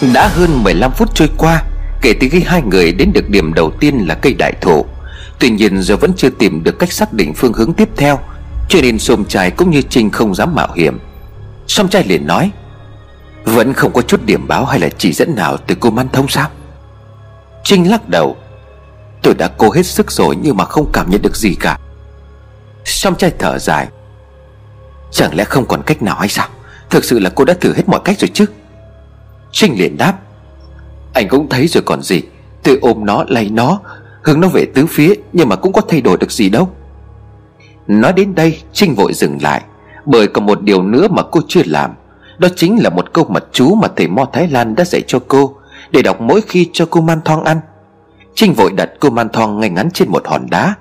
Đã hơn 15 phút trôi qua, Kể từ khi hai người đến được điểm đầu tiên là cây đại thụ. Tuy nhiên, giờ vẫn chưa tìm được cách xác định phương hướng tiếp theo, Cho nên Sôm Trai cũng như Trinh không dám mạo hiểm. Sôm Trai liền nói, Vẫn không có chút điểm báo hay là chỉ dẫn nào từ cô Man Thông sao? Trinh lắc đầu, Tôi đã cố hết sức rồi nhưng mà không cảm nhận được gì cả. Song trai thở dài, Chẳng lẽ không còn cách nào hay sao? Thực sự là cô đã thử hết mọi cách rồi chứ? Trinh liền đáp. Anh cũng thấy rồi còn gì. Tôi ôm nó, lay nó. Hướng nó về tứ phía, Nhưng mà cũng có thay đổi được gì đâu. Nói đến đây, Trinh vội dừng lại. Bởi còn một điều nữa mà cô chưa làm. Đó chính là một câu mật chú mà thầy Mo Thái Lan đã dạy cho cô, Để đọc mỗi khi cho cô man thong ăn. Trinh vội đặt cô man thong ngay ngắn trên một hòn đá.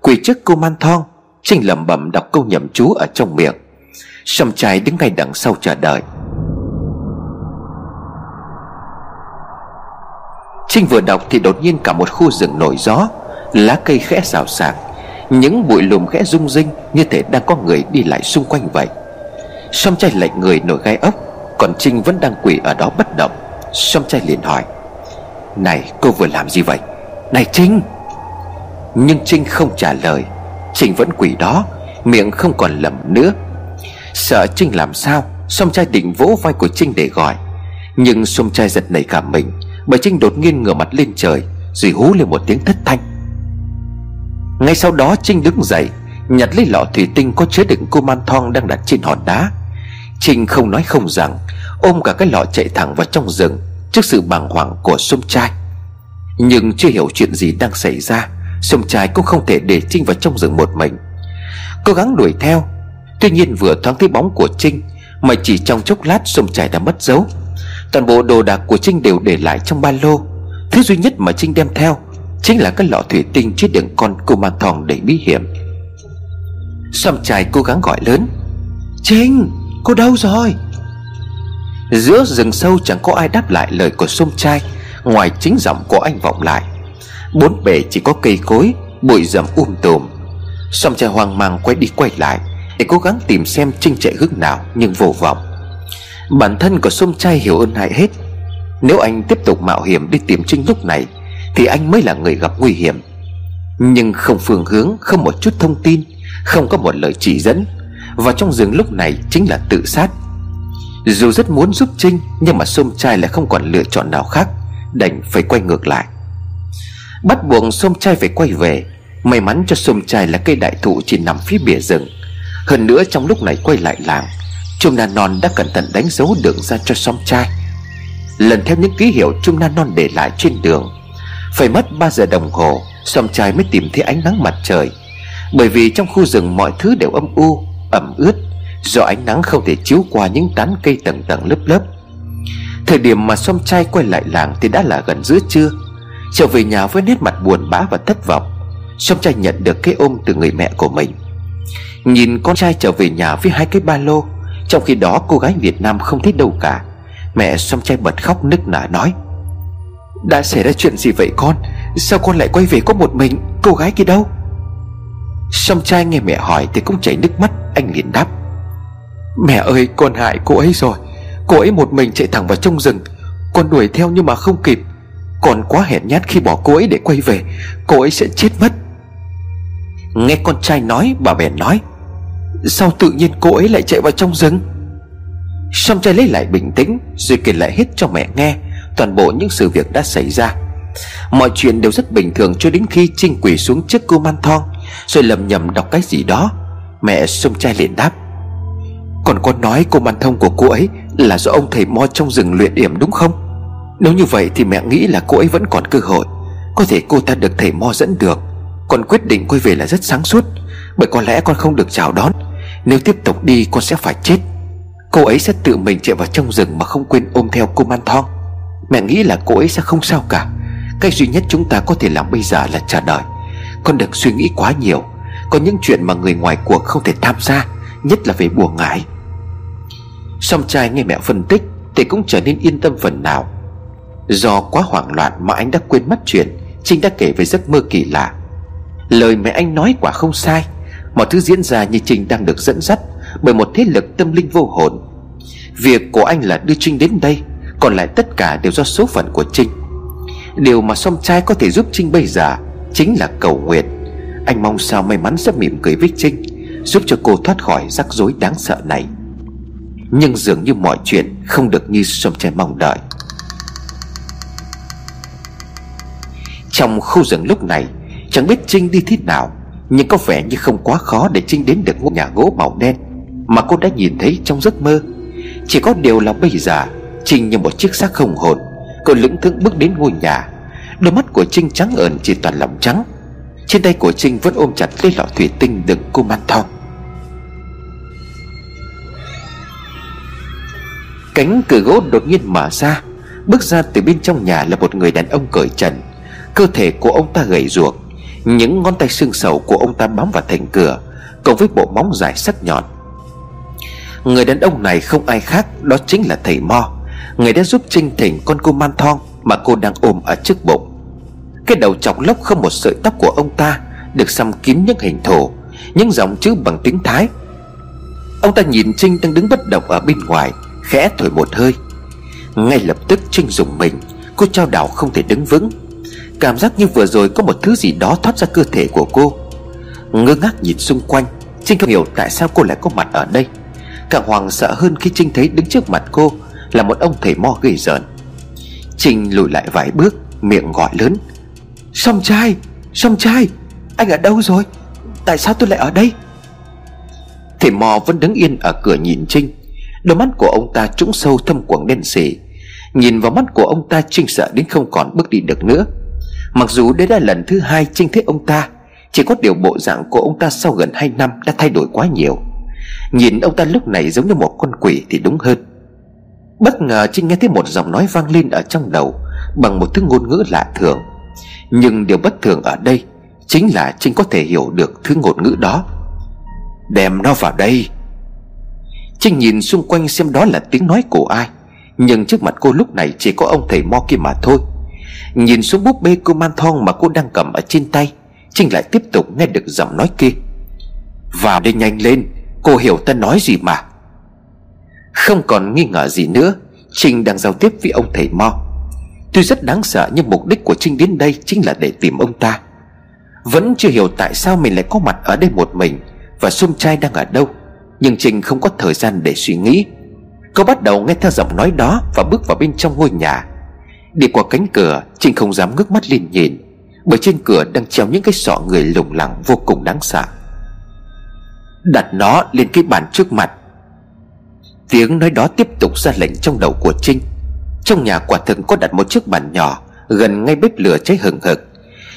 Quỳ trước cô man thong, Trinh lẩm bẩm đọc câu nhầm chú ở trong miệng. Sầm trai đứng ngay đằng sau chờ đợi. Trinh vừa đọc thì đột nhiên cả một khu rừng nổi gió. Lá cây khẽ xào xạc, Những bụi lùm khẽ rung rinh Như thể đang có người đi lại xung quanh vậy. Sâm trai lạnh người nổi gai ốc, Còn Trinh vẫn đang quỳ ở đó bất động. Sâm trai liền hỏi, Này, cô vừa làm gì vậy? Này Trinh. Nhưng Trinh không trả lời. Trinh vẫn quỳ đó, Miệng không còn lầm nữa. Sợ Trinh làm sao Sông trai định vỗ vai của Trinh để gọi. Nhưng sông trai giật nảy cả mình. Bởi Trinh đột nhiên ngửa mặt lên trời, Rồi hú lên một tiếng thất thanh. Ngay sau đó Trinh đứng dậy, Nhặt lấy lọ thủy tinh có chứa đựng cô man thong đang đặt trên hòn đá. Trinh không nói không rằng, Ôm cả cái lọ chạy thẳng vào trong rừng Trước sự bàng hoàng của sông trai. Nhưng chưa hiểu chuyện gì đang xảy ra, Sông trai cũng không thể để Trinh vào trong rừng một mình. Cố gắng đuổi theo, Tuy nhiên vừa thoáng thấy bóng của Trinh, Mà chỉ trong chốc lát sông trai đã mất dấu. Toàn bộ đồ đạc của Trinh đều để lại trong ba lô. Thứ duy nhất mà Trinh đem theo Chính là cái lọ thủy tinh chứa đựng con cô man thòng đầy bí hiểm. Xăm trai cố gắng gọi lớn, Trinh, Cô đâu rồi? Giữa rừng sâu chẳng có ai đáp lại lời của xôm trai Ngoài chính giọng của anh vọng lại. Bốn bề chỉ có cây cối, Bụi rậm um tùm. Song trai hoang mang quay đi quay lại Để cố gắng tìm xem Trinh chạy hướng nào Nhưng vô vọng. Bản thân của sôm trai hiểu ơn hại hết. Nếu anh tiếp tục mạo hiểm đi tìm Trinh lúc này, Thì anh mới là người gặp nguy hiểm. Nhưng không phương hướng, Không một chút thông tin, Không có một lời chỉ dẫn. Và trong rừng lúc này chính là tự sát. Dù rất muốn giúp Trinh, Nhưng mà sôm trai lại không còn lựa chọn nào khác, Đành phải quay ngược lại. Bắt buộc sôm trai phải quay về. May mắn cho sôm trai là cây đại thụ chỉ nằm phía bìa rừng. Hơn nữa trong lúc này quay lại làng Trung Na Non đã cẩn thận đánh dấu đường ra cho sông trai. Lần theo những ký hiệu Trung Na Non để lại trên đường, Phải mất 3 giờ đồng hồ Sông trai mới tìm thấy ánh nắng mặt trời. Bởi vì trong khu rừng mọi thứ đều âm u, Ẩm ướt, Do ánh nắng không thể chiếu qua những tán cây tầng tầng lớp lớp. Thời điểm mà sông trai quay lại làng Thì đã là gần giữa trưa. Trở về nhà với nét mặt buồn bã và thất vọng, Song trai nhận được cái ôm từ người mẹ của mình. Nhìn con trai trở về nhà với hai cái ba lô trong khi đó, cô gái Việt Nam không thấy đâu cả. Mẹ song trai bật khóc nức nở nói, Đã xảy ra chuyện gì vậy con? Sao con lại quay về có một mình? Cô gái kia đâu? Song trai nghe mẹ hỏi thì cũng chảy nước mắt, Anh liền đáp, Mẹ ơi, con hại cô ấy rồi. Cô ấy một mình chạy thẳng vào trong rừng. Con đuổi theo nhưng mà không kịp. Còn quá hèn nhát khi bỏ cô ấy để quay về. Cô ấy sẽ chết mất. Nghe con trai nói, bà bèn nói Sao tự nhiên cô ấy lại chạy vào trong rừng? Song trai lấy lại bình tĩnh, Rồi kể lại hết cho mẹ nghe, Toàn bộ những sự việc đã xảy ra. Mọi chuyện đều rất bình thường cho đến khi Trinh quỳ xuống trước cô man thong, Rồi lầm nhầm đọc cái gì đó. Mẹ sông trai liền đáp, Còn con nói cô man thông của cô ấy Là do ông thầy mo trong rừng luyện điểm đúng không? Nếu như vậy thì mẹ nghĩ là cô ấy vẫn còn cơ hội. Có thể cô ta được thầy Mo dẫn được. Còn quyết định quay về là rất sáng suốt, Bởi có lẽ con không được chào đón. Nếu tiếp tục đi con sẽ phải chết. Cô ấy sẽ tự mình chạy vào trong rừng Mà không quên ôm theo cô Man Thong. Mẹ nghĩ là cô ấy sẽ không sao cả. Cách duy nhất chúng ta có thể làm bây giờ là chờ đợi. Con đừng suy nghĩ quá nhiều. Có những chuyện mà người ngoài cuộc không thể tham gia, Nhất là về bùa ngải. Song trai nghe mẹ phân tích Thì cũng trở nên yên tâm phần nào. Do quá hoảng loạn mà anh đã quên mất chuyện, Trinh đã kể về giấc mơ kỳ lạ. Lời mẹ anh nói quả không sai. Mọi thứ diễn ra như Trinh đang được dẫn dắt Bởi một thế lực tâm linh vô hồn. Việc của anh là đưa Trinh đến đây, Còn lại tất cả đều do số phận của Trinh. Điều mà song trai có thể giúp Trinh bây giờ Chính là cầu nguyện. Anh mong sao may mắn sẽ mỉm cười với Trinh, Giúp cho cô thoát khỏi rắc rối đáng sợ này. Nhưng dường như mọi chuyện Không được như song trai mong đợi. Trong khu rừng lúc này, Chẳng biết Trinh đi thế nào. Nhưng có vẻ như không quá khó để Trinh đến được ngôi nhà gỗ màu đen Mà cô đã nhìn thấy trong giấc mơ. Chỉ có điều là bây giờ, Trinh như một chiếc xác không hồn, Cô lững thững bước đến ngôi nhà. Đôi mắt của Trinh trắng ẩn chỉ toàn lòng trắng. Trên tay của Trinh vẫn ôm chặt lấy lọ thủy tinh đựng cô man thong. Cánh cửa gỗ đột nhiên mở ra. Bước ra từ bên trong nhà là một người đàn ông cởi trần. Cơ thể của ông ta gầy ruột những ngón tay xương sầu của ông ta bám vào thành cửa Cộng với bộ móng dài sắc nhọn. Người đàn ông này không ai khác Đó chính là thầy Mo. Người đã giúp Trinh thỉnh con cô man thong Mà cô đang ôm ở trước bụng. Cái đầu chọc lốc không một sợi tóc của ông ta Được xăm kín những hình thù, Những dòng chữ bằng tiếng Thái. Ông ta nhìn Trinh đang đứng bất động ở bên ngoài Khẽ thổi một hơi. Ngay lập tức Trinh dùng mình Cô trao đảo không thể đứng vững. Cảm giác như vừa rồi có một thứ gì đó thoát ra cơ thể của cô. Ngơ ngác nhìn xung quanh, Trinh không hiểu tại sao cô lại có mặt ở đây. Càng hoàng sợ hơn khi Trinh thấy đứng trước mặt cô Là một ông thầy mo gầy rợn. Trinh lùi lại vài bước, Miệng gọi lớn. Song trai Song trai, Anh ở đâu rồi? Tại sao tôi lại ở đây? Thầy mò vẫn đứng yên ở cửa nhìn Trinh. Đôi mắt của ông ta trũng sâu thâm quầng đen sì Nhìn vào mắt của ông ta, Trinh sợ đến không còn bước đi được nữa. Mặc dù đây là lần thứ hai Trinh thấy ông ta, Chỉ có điều bộ dạng của ông ta sau gần 2 năm đã thay đổi quá nhiều. Nhìn ông ta lúc này giống như một con quỷ thì đúng hơn. Bất ngờ Trinh nghe thấy một giọng nói vang lên ở trong đầu, Bằng một thứ ngôn ngữ lạ thường. Nhưng điều bất thường ở đây Chính là Trinh có thể hiểu được thứ ngôn ngữ đó. Đem nó vào đây. Trinh nhìn xung quanh xem đó là tiếng nói của ai, Nhưng trước mặt cô lúc này chỉ có ông thầy Mo kia mà thôi. Nhìn xuống búp bê cô man thong mà cô đang cầm ở trên tay, Trinh lại tiếp tục nghe được giọng nói kia. Vào đây nhanh lên, Cô hiểu ta nói gì mà. Không còn nghi ngờ gì nữa, Trinh đang giao tiếp với ông thầy Mo. Tuy rất đáng sợ nhưng mục đích của Trinh đến đây Chính là để tìm ông ta. Vẫn chưa hiểu tại sao mình lại có mặt ở đây một mình Và xung trai đang ở đâu, Nhưng Trinh không có thời gian để suy nghĩ. Cô bắt đầu nghe theo giọng nói đó Và bước vào bên trong ngôi nhà. Đi qua cánh cửa, Trinh không dám ngước mắt lên nhìn, Bởi trên cửa đang treo những cái sọ người lủng lẳng vô cùng đáng sợ. Đặt nó lên cái bàn trước mặt. Tiếng nói đó tiếp tục ra lệnh trong đầu của Trinh. Trong nhà quả thực có đặt một chiếc bàn nhỏ, Gần ngay bếp lửa cháy hừng hực.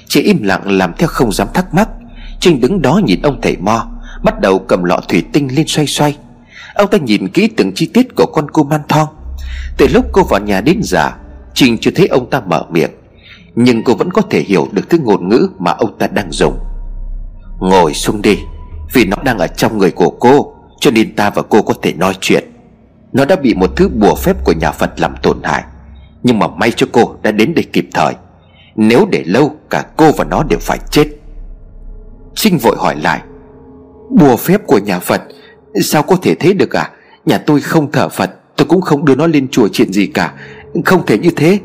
Chị im lặng làm theo không dám thắc mắc. Trinh đứng đó nhìn ông thầy Mo, Bắt đầu cầm lọ thủy tinh lên xoay xoay. Ông ta nhìn kỹ từng chi tiết của con cô man thong. Từ lúc cô vào nhà đến giờ Trinh chưa thấy ông ta mở miệng, Nhưng cô vẫn có thể hiểu được thứ ngôn ngữ mà ông ta đang dùng. Ngồi xuống đi, Vì nó đang ở trong người của cô, Cho nên ta và cô có thể nói chuyện. Nó đã bị một thứ bùa phép của nhà Phật làm tổn hại, Nhưng mà may cho cô đã đến đây kịp thời. Nếu để lâu, cả cô và nó đều phải chết. Trinh vội hỏi lại, Bùa phép của nhà Phật, Sao có thể thế được à? Nhà tôi không thờ Phật, Tôi cũng không đưa nó lên chùa chuyện gì cả không thể như thế.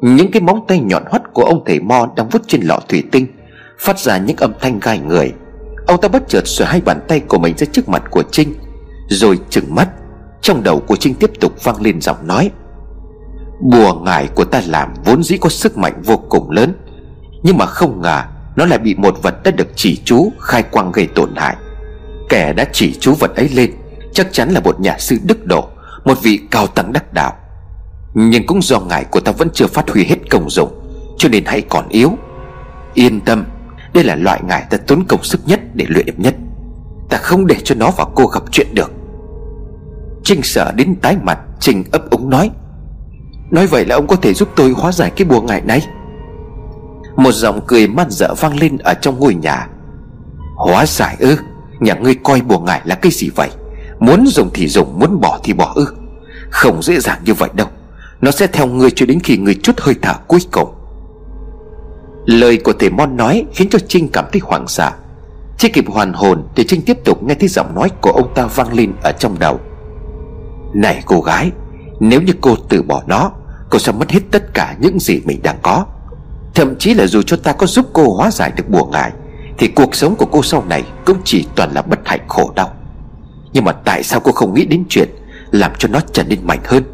Những cái móng tay nhọn hoắt của ông thầy Mo Đang vút trên lọ thủy tinh, Phát ra những âm thanh gai người. Ông ta bất chợt xòe hai bàn tay của mình ra trước mặt của Trinh, Rồi chừng mắt. Trong đầu của Trinh tiếp tục vang lên giọng nói. Bùa ngải của ta làm vốn dĩ có sức mạnh vô cùng lớn, Nhưng mà không ngờ Nó lại bị một vật đã được chỉ chú Khai quang gây tổn hại. Kẻ đã chỉ chú vật ấy lên Chắc chắn là một nhà sư đức độ, Một vị cao tăng đắc đạo nhưng cũng do ngài của ta vẫn chưa phát huy hết công dụng, Cho nên hãy còn yếu. Yên tâm, Đây là loại ngài ta tốn công sức nhất để luyện nhất. Ta không để cho nó và cô gặp chuyện được. Trinh sợ đến tái mặt, Trinh ấp úng nói Nói vậy là ông có thể giúp tôi hóa giải cái bùa ngài này? Một giọng cười man dở vang lên ở trong ngôi nhà. Hóa giải ư? Nhà ngươi coi bùa ngài là cái gì vậy? Muốn dùng thì dùng, Muốn bỏ thì bỏ ư? Không dễ dàng như vậy đâu nó sẽ theo người cho đến khi người chút hơi thở cuối cùng. Lời của thầy Mon nói Khiến cho Trinh cảm thấy hoảng sợ. Chưa kịp hoàn hồn Thì Trinh tiếp tục nghe thấy giọng nói của ông ta vang lên ở trong đầu. Này cô gái, Nếu như cô từ bỏ nó, Cô sẽ mất hết tất cả những gì mình đang có. Thậm chí là dù cho ta có giúp cô hóa giải được bùa ngải, Thì cuộc sống của cô sau này Cũng chỉ toàn là bất hạnh khổ đau. Nhưng mà tại sao cô không nghĩ đến chuyện Làm cho nó trở nên mạnh hơn?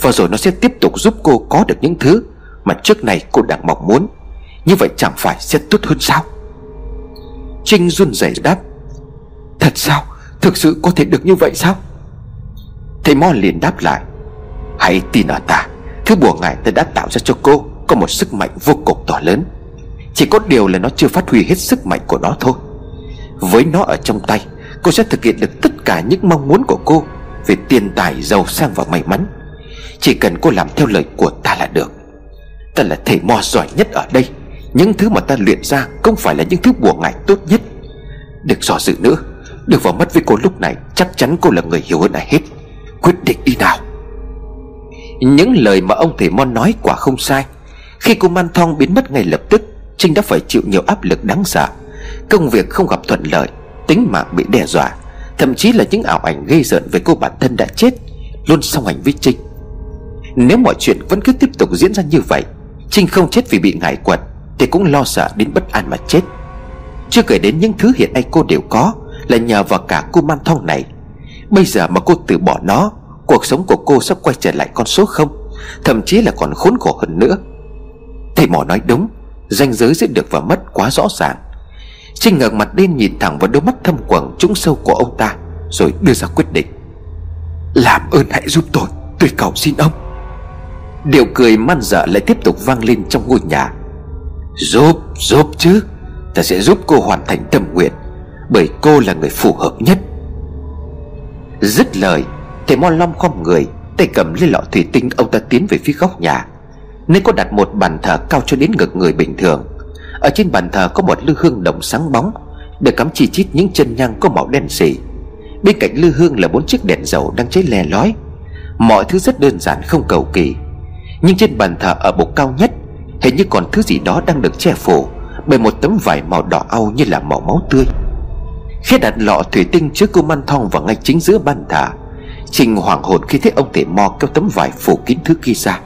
Và rồi nó sẽ tiếp tục giúp cô có được những thứ Mà trước này cô đang mong muốn. Như vậy chẳng phải sẽ tốt hơn sao? Trinh run rẩy đáp Thật sao? Thực sự có thể được như vậy sao? Thầy Mo liền đáp lại Hãy tin ở ta. Thứ bùa ngải ta đã tạo ra cho cô Có một sức mạnh vô cùng to lớn. Chỉ có điều là nó chưa phát huy hết sức mạnh của nó thôi. Với nó ở trong tay Cô sẽ thực hiện được tất cả những mong muốn của cô Về tiền tài, giàu sang và may mắn. Chỉ cần cô làm theo lời của ta là được. Ta là thầy mo giỏi nhất ở đây. Những thứ mà ta luyện ra Không phải là những thứ bùa ngải tốt nhất. Đừng dò dự nữa. Được vào mắt với cô lúc này. Chắc chắn cô là người hiểu hơn ai hết. Quyết định đi nào. Những lời mà ông thầy Mon nói quả không sai. Khi cô Man Thong biến mất ngay lập tức, Trinh đã phải chịu nhiều áp lực đáng sợ. Công việc không gặp thuận lợi, Tính mạng bị đe dọa. Thậm chí là những ảo ảnh gây rợn về cô bản thân đã chết, Luôn song hành với Trinh. Nếu mọi chuyện vẫn cứ tiếp tục diễn ra như vậy, Trinh không chết vì bị ngải quật, Thì cũng lo sợ đến bất an mà chết. Chưa kể đến những thứ hiện nay cô đều có, Là nhờ vào cả cô man thong này. Bây giờ mà cô từ bỏ nó, Cuộc sống của cô sắp quay trở lại con số không, Thậm chí là còn khốn khổ hơn nữa. Thầy mỏ nói đúng, ranh giới giữa được và mất quá rõ ràng. Trinh ngẩng mặt lên nhìn thẳng vào đôi mắt thâm quầng trũng sâu của ông ta, Rồi đưa ra quyết định. Làm ơn hãy giúp tôi Tôi cầu xin ông. Điệu cười man dợ lại tiếp tục vang lên trong ngôi nhà. Giúp, giúp chứ Ta sẽ giúp cô hoàn thành tâm nguyện Bởi cô là người phù hợp nhất. Dứt lời Thầy Mo Long khom người Tay cầm lên lọ thủy tinh ông ta tiến về phía góc nhà. Nơi có đặt một bàn thờ cao cho đến ngực người bình thường. Ở trên bàn thờ có một lư hương đồng sáng bóng Được cắm chi chít những chân nhang có màu đen xỉ Bên cạnh lư hương là bốn chiếc đèn dầu đang cháy lè lói. Mọi thứ rất đơn giản không cầu kỳ. Nhưng trên bàn thờ ở bục cao nhất, Hình như còn thứ gì đó đang được che phủ Bởi một tấm vải màu đỏ au như là màu máu tươi. Khi đặt lọ thủy tinh trước cô man thong vào ngay chính giữa bàn thờ Trinh hoảng hồn khi thấy ông thể mò kéo tấm vải phủ kín thứ kia ra.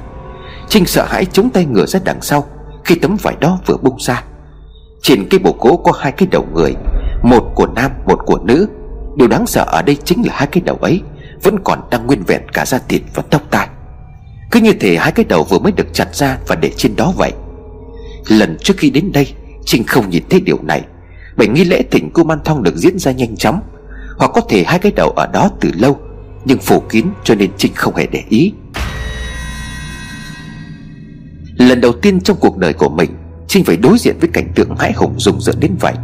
Trinh sợ hãi chống tay ngửa ra đằng sau Khi tấm vải đó vừa bung ra. Trên cái bộ gỗ có hai cái đầu người, Một của nam, một của nữ. Điều đáng sợ ở đây chính là hai cái đầu ấy Vẫn còn đang nguyên vẹn cả da thịt và tóc tai. Cứ như thể hai cái đầu vừa mới được chặt ra Và để trên đó vậy. Lần trước khi đến đây, Trinh không nhìn thấy điều này. Bởi nghi lễ thỉnh cô Man Thong được diễn ra nhanh chóng. Hoặc có thể hai cái đầu ở đó từ lâu, nhưng phủ kín cho nên Trinh không hề để ý. Lần đầu tiên trong cuộc đời của mình, Trinh phải đối diện với cảnh tượng hãi hùng rùng rợn đến vậy.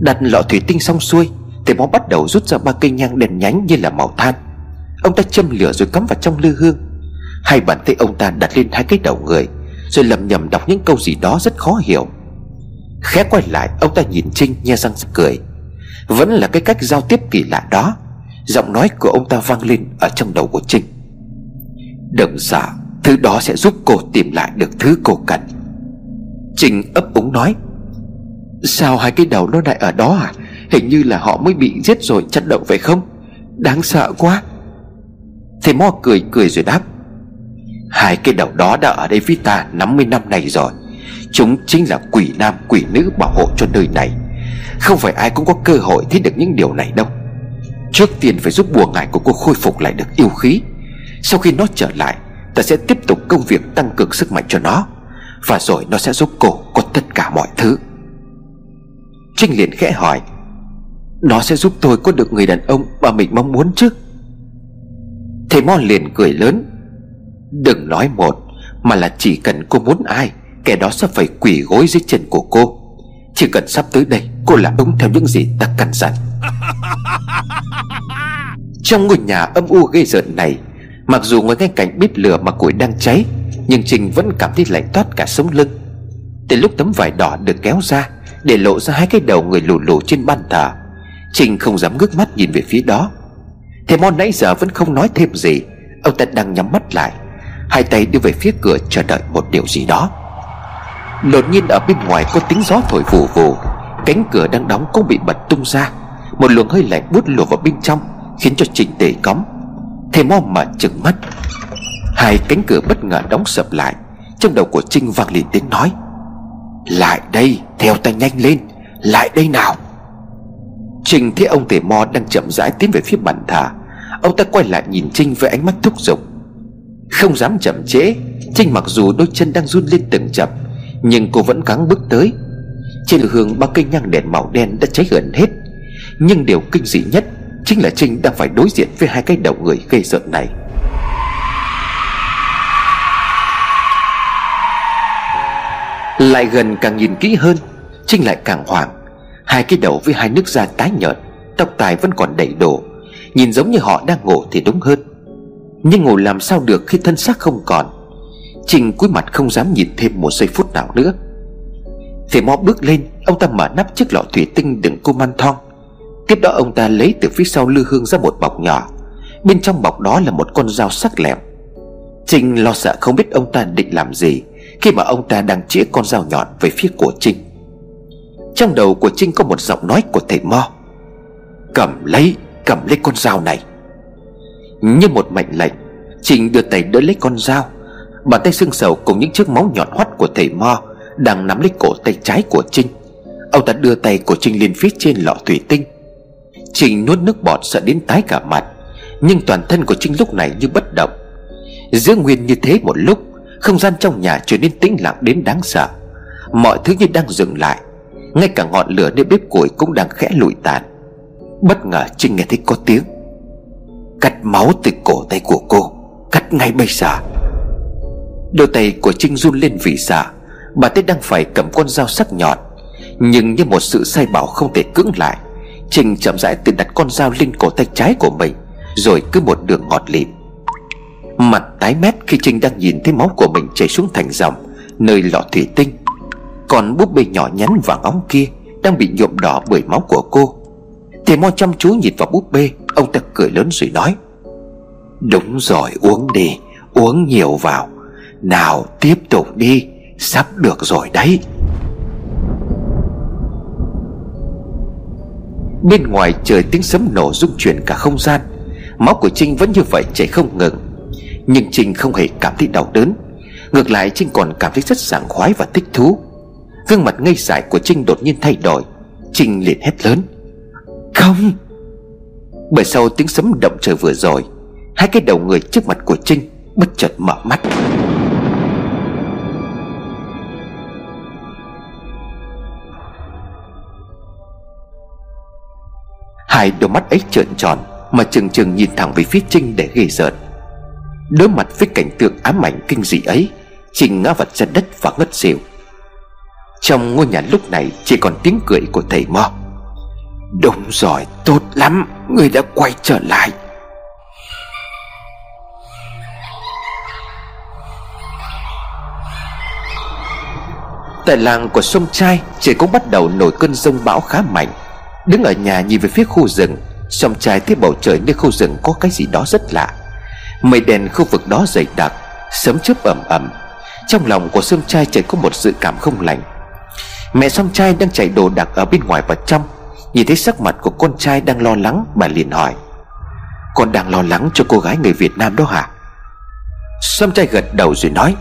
Đặt lọ thủy tinh xong xuôi, Thì bó bắt đầu rút ra ba cây nhang đèn nhánh như là màu than. Ông ta châm lửa rồi cắm vào trong lư hương. Hai bàn tay ông ta đặt lên hai cái đầu người, Rồi lầm nhầm đọc những câu gì đó rất khó hiểu. Khẽ quay lại, Ông ta nhìn Trinh nhe răng cười. Vẫn là cái cách giao tiếp kỳ lạ đó, Giọng nói của ông ta vang lên Ở trong đầu của Trinh. Đừng sợ, Thứ đó sẽ giúp cô tìm lại được thứ cô cần. Trinh ấp úng nói. Sao hai cái đầu nó lại ở đó à? Hình như là họ mới bị giết rồi chặt động phải không? Đáng sợ quá. Thầy Mo cười cười rồi đáp. Hai cái đầu đó đã ở đây với ta 50 năm nay rồi. Chúng chính là quỷ nam, quỷ nữ bảo hộ cho nơi này. Không phải ai cũng có cơ hội thấy được những điều này đâu. Trước tiên phải giúp bùa ngải của cô khôi phục lại được yêu khí. Sau khi nó trở lại, Ta sẽ tiếp tục công việc tăng cường sức mạnh cho nó. Và rồi nó sẽ giúp cô có tất cả mọi thứ. Trinh liền khẽ hỏi, Nó sẽ giúp tôi có được người đàn ông mà mình mong muốn chứ? Thầy Mon liền cười lớn Đừng nói một Mà là chỉ cần cô muốn ai Kẻ đó sẽ phải quỳ gối dưới chân của cô. Chỉ cần sắp tới đây Cô làm đúng theo những gì ta căn dặn. Trong ngôi nhà âm u gây rợn này Mặc dù ngoài ngay cảnh bếp lửa mà củi đang cháy Nhưng Trình vẫn cảm thấy lạnh toát cả sống lưng. Từ lúc tấm vải đỏ được kéo ra Để lộ ra hai cái đầu người lù lù trên ban thờ Trình không dám ngước mắt nhìn về phía đó. Thầy Mon nãy giờ vẫn không nói thêm gì Ông ta đang nhắm mắt lại Hai tay đưa về phía cửa chờ đợi một điều gì đó. Đột nhiên ở bên ngoài có tiếng gió thổi vù vù. Cánh cửa đang đóng cũng bị bật tung ra. Một luồng hơi lạnh bút lùa vào bên trong, Khiến cho Trình tề cóng Thầy mo mà chừng mắt. Hai cánh cửa bất ngờ đóng sập lại. Trong đầu của Trinh vang lên tiếng nói. Lại đây, theo ta nhanh lên. Lại đây nào. Trinh thấy ông tề mo đang chậm rãi tiến về phía bàn thờ. Ông ta quay lại nhìn Trinh với ánh mắt thúc giục. Không dám chậm trễ. Trinh mặc dù đôi chân đang run lên từng chậm Nhưng cô vẫn gắng bước tới. Trên hương ba cây nhang đèn màu đen đã cháy gần hết. Nhưng điều kinh dị nhất Chính là Trinh đang phải đối diện với hai cái đầu người gây sợ này. Lại gần càng nhìn kỹ hơn, Trinh lại càng hoảng. Hai cái đầu với hai nước da tái nhợt, Tóc tài vẫn còn đầy đổ. Nhìn giống như họ đang ngủ thì đúng hơn. Nhưng ngủ làm sao được khi thân xác không còn? Trình cúi mặt không dám nhìn thêm một giây phút nào nữa. Thầy mo bước lên Ông ta mở nắp chiếc lọ thủy tinh đựng cô man thong Tiếp đó ông ta lấy từ phía sau lư hương ra một bọc nhỏ. Bên trong bọc đó là một con dao sắc lẹm. Trinh lo sợ không biết ông ta định làm gì Khi mà ông ta đang chĩa con dao nhọn về phía của Trinh Trong đầu của Trinh có một giọng nói của thầy Mo. Cầm lấy, cầm lấy con dao này. Như một mệnh lệnh. Trình đưa tay đỡ lấy con dao. Bàn tay xương sầu cùng những chiếc máu nhọn hoắt của thầy Mo Đang nắm lấy cổ tay trái của Trinh. Ông ta đưa tay của Trinh lên phía trên lọ thủy tinh. Trinh nuốt nước bọt sợ đến tái cả mặt, Nhưng toàn thân của Trinh lúc này như bất động. Giữ nguyên như thế một lúc, Không gian trong nhà trở nên tĩnh lặng đến đáng sợ. Mọi thứ như đang dừng lại, Ngay cả ngọn lửa nơi bếp củi cũng đang khẽ lụi tàn. Bất ngờ Trinh nghe thấy có tiếng. Cắt máu từ cổ tay của cô, Cắt ngay bây giờ. Đôi tay của Trinh run lên vì sợ. Bà tết đang phải cầm con dao sắc nhọn, Nhưng như một sự sai bảo không thể cưỡng lại, Trinh chậm rãi tự đặt con dao lên cổ tay trái của mình, Rồi cứ một đường ngọt lịm. Mặt tái mét khi Trinh đang nhìn thấy máu của mình chảy xuống thành dòng, Nơi lọ thủy tinh. Còn búp bê nhỏ nhắn vàng óng kia Đang bị nhuộm đỏ bởi máu của cô. Thầy Mo chăm chú nhìn vào búp bê, Ông ta cười lớn rồi nói. Đúng rồi, uống đi, Uống nhiều vào. Nào, tiếp tục đi, Sắp được rồi đấy. Bên ngoài trời tiếng sấm nổ rung chuyển cả không gian. Máu của Trinh vẫn như vậy chảy không ngừng. Nhưng Trinh không hề cảm thấy đau đớn. Ngược lại, Trinh còn cảm thấy rất sảng khoái và thích thú. Gương mặt ngây dại của Trinh đột nhiên thay đổi. Trinh liền hét lớn. Không. Bởi sau tiếng sấm động trời vừa rồi, Hai cái đầu người trước mặt của Trinh Bất chợt mở mắt. Hai đôi mắt ấy trợn tròn Mà chừng chừng nhìn thẳng về phía Trinh để ghê rợn. Đối mặt với cảnh tượng ám ảnh kinh dị ấy, Trinh ngã vật ra đất và ngất xỉu. Trong ngôi nhà lúc này Chỉ còn tiếng cười của thầy Mo. Đúng rồi, tốt lắm. Người đã quay trở lại. Tại làng của sông Trai Trời cũng bắt đầu nổi cơn rông bão khá mạnh. Đứng ở nhà nhìn về phía khu rừng, sông trai thấy bầu trời nơi khu rừng có cái gì đó rất lạ. Mây đèn khu vực đó dày đặc, Sấm chớp ẩm ẩm Trong lòng của sông trai chợt có một dự cảm không lành. Mẹ sông trai đang chạy đồ đạc ở bên ngoài và trong. Nhìn thấy sắc mặt của con trai đang lo lắng, Bà liền hỏi, Con đang lo lắng cho cô gái người Việt Nam đó hả? Sâm trai gật đầu rồi nói,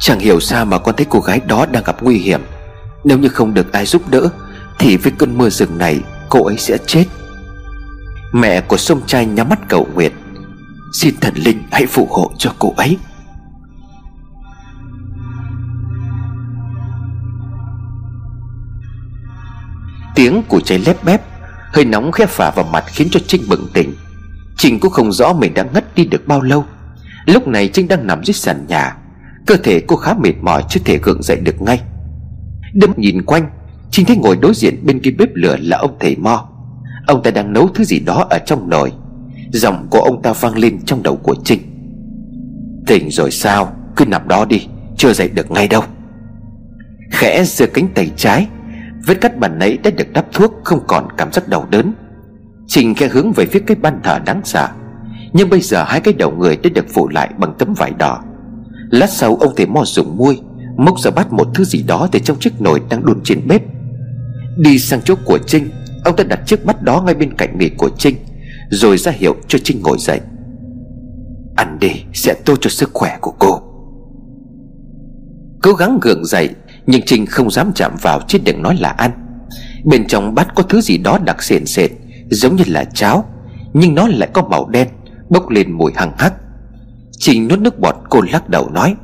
Chẳng hiểu sao mà con thấy cô gái đó đang gặp nguy hiểm. Nếu như không được ai giúp đỡ, thì với cơn mưa rừng này, Cô ấy sẽ chết. Mẹ của sông trai nhắm mắt cầu nguyện, Xin thần linh hãy phù hộ cho cô ấy. Tiếng của cháy lép bép. Hơi nóng khẽ phả vào mặt khiến cho Trinh bừng tỉnh. Trinh cũng không rõ mình đã ngất đi được bao lâu. Lúc này Trinh đang nằm dưới sàn nhà. Cơ thể cô khá mệt mỏi, chưa thể gượng dậy được ngay. Đâm nhìn quanh, Trinh thấy ngồi đối diện bên kia bếp lửa là ông thầy Mo. Ông ta đang nấu thứ gì đó ở trong nồi. Giọng của ông ta vang lên trong đầu của Trinh. Tỉnh rồi sao? Cứ nằm đó đi, Chưa dậy được ngay đâu. Khẽ giơ cánh tay trái Vết cắt bàn nãy đã được đắp thuốc, Không còn cảm giác đau đớn. Trinh khẽ hướng về phía cái ban thờ đáng sợ. Nhưng bây giờ hai cái đầu người đã được phủ lại bằng tấm vải đỏ. Lát sau, ông thầy mò dùng muôi Móc ra bắt một thứ gì đó từ trong chiếc nồi đang đun trên bếp. Đi sang chỗ của Trinh, Ông ta đặt chiếc bát đó ngay bên cạnh nghỉ của Trinh, Rồi ra hiệu cho Trinh ngồi dậy. Ăn đi, sẽ tốt cho sức khỏe của cô. Cố gắng gượng dậy nhưng Trinh không dám chạm vào chứ đừng nói là ăn. Bên trong bát có thứ gì đó đặc sền sệt, Giống như là cháo, Nhưng nó lại có màu đen, Bốc lên mùi hăng hắc. Trinh nuốt nước bọt, cô lắc đầu nói,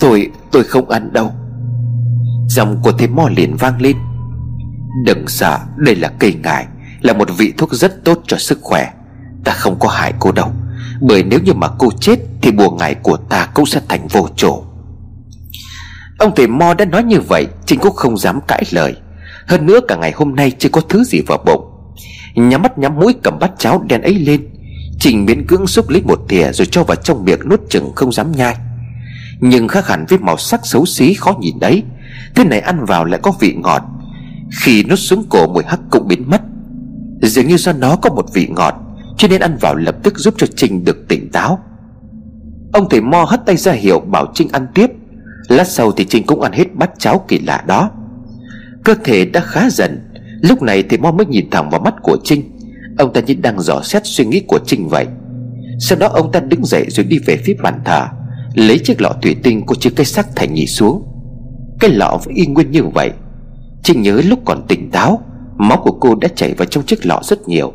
Tôi tôi không ăn đâu. Giọng của thầy mo liền vang lên, Đừng sợ, Đây là cây ngải Là một vị thuốc rất tốt cho sức khỏe. Ta không có hại cô đâu, Bởi nếu như mà cô chết Thì bùa ngải của ta cũng sẽ thành vô chỗ Ông thầy Mo đã nói như vậy Trinh cũng không dám cãi lời. Hơn nữa cả ngày hôm nay chưa có thứ gì vào bụng. Nhắm mắt nhắm mũi cầm bát cháo đen ấy lên. Trình miễn cưỡng xúc lấy một thìa Rồi cho vào trong miệng nuốt chừng không dám nhai. Nhưng khác hẳn với màu sắc xấu xí khó nhìn đấy. Thế này ăn vào lại có vị ngọt. Khi nuốt xuống cổ mùi hắc cũng biến mất. Dường như do nó có một vị ngọt, Cho nên ăn vào lập tức giúp cho trình được tỉnh táo. Ông thầy Mo hất tay ra hiệu bảo Trinh ăn tiếp. Lát sau thì Trinh cũng ăn hết bát cháo kỳ lạ đó. Cơ thể đã khá dần. Lúc này thì Mo mới nhìn thẳng vào mắt của Trinh. Ông ta như đang dò xét suy nghĩ của Trinh vậy. Sau đó ông ta đứng dậy rồi đi về phía bàn thờ, Lấy chiếc lọ thủy tinh của chiếc cây sắc thành nhì xuống. Cái lọ vẫn y nguyên như vậy, Trinh nhớ lúc còn tỉnh táo, Máu của cô đã chảy vào trong chiếc lọ rất nhiều.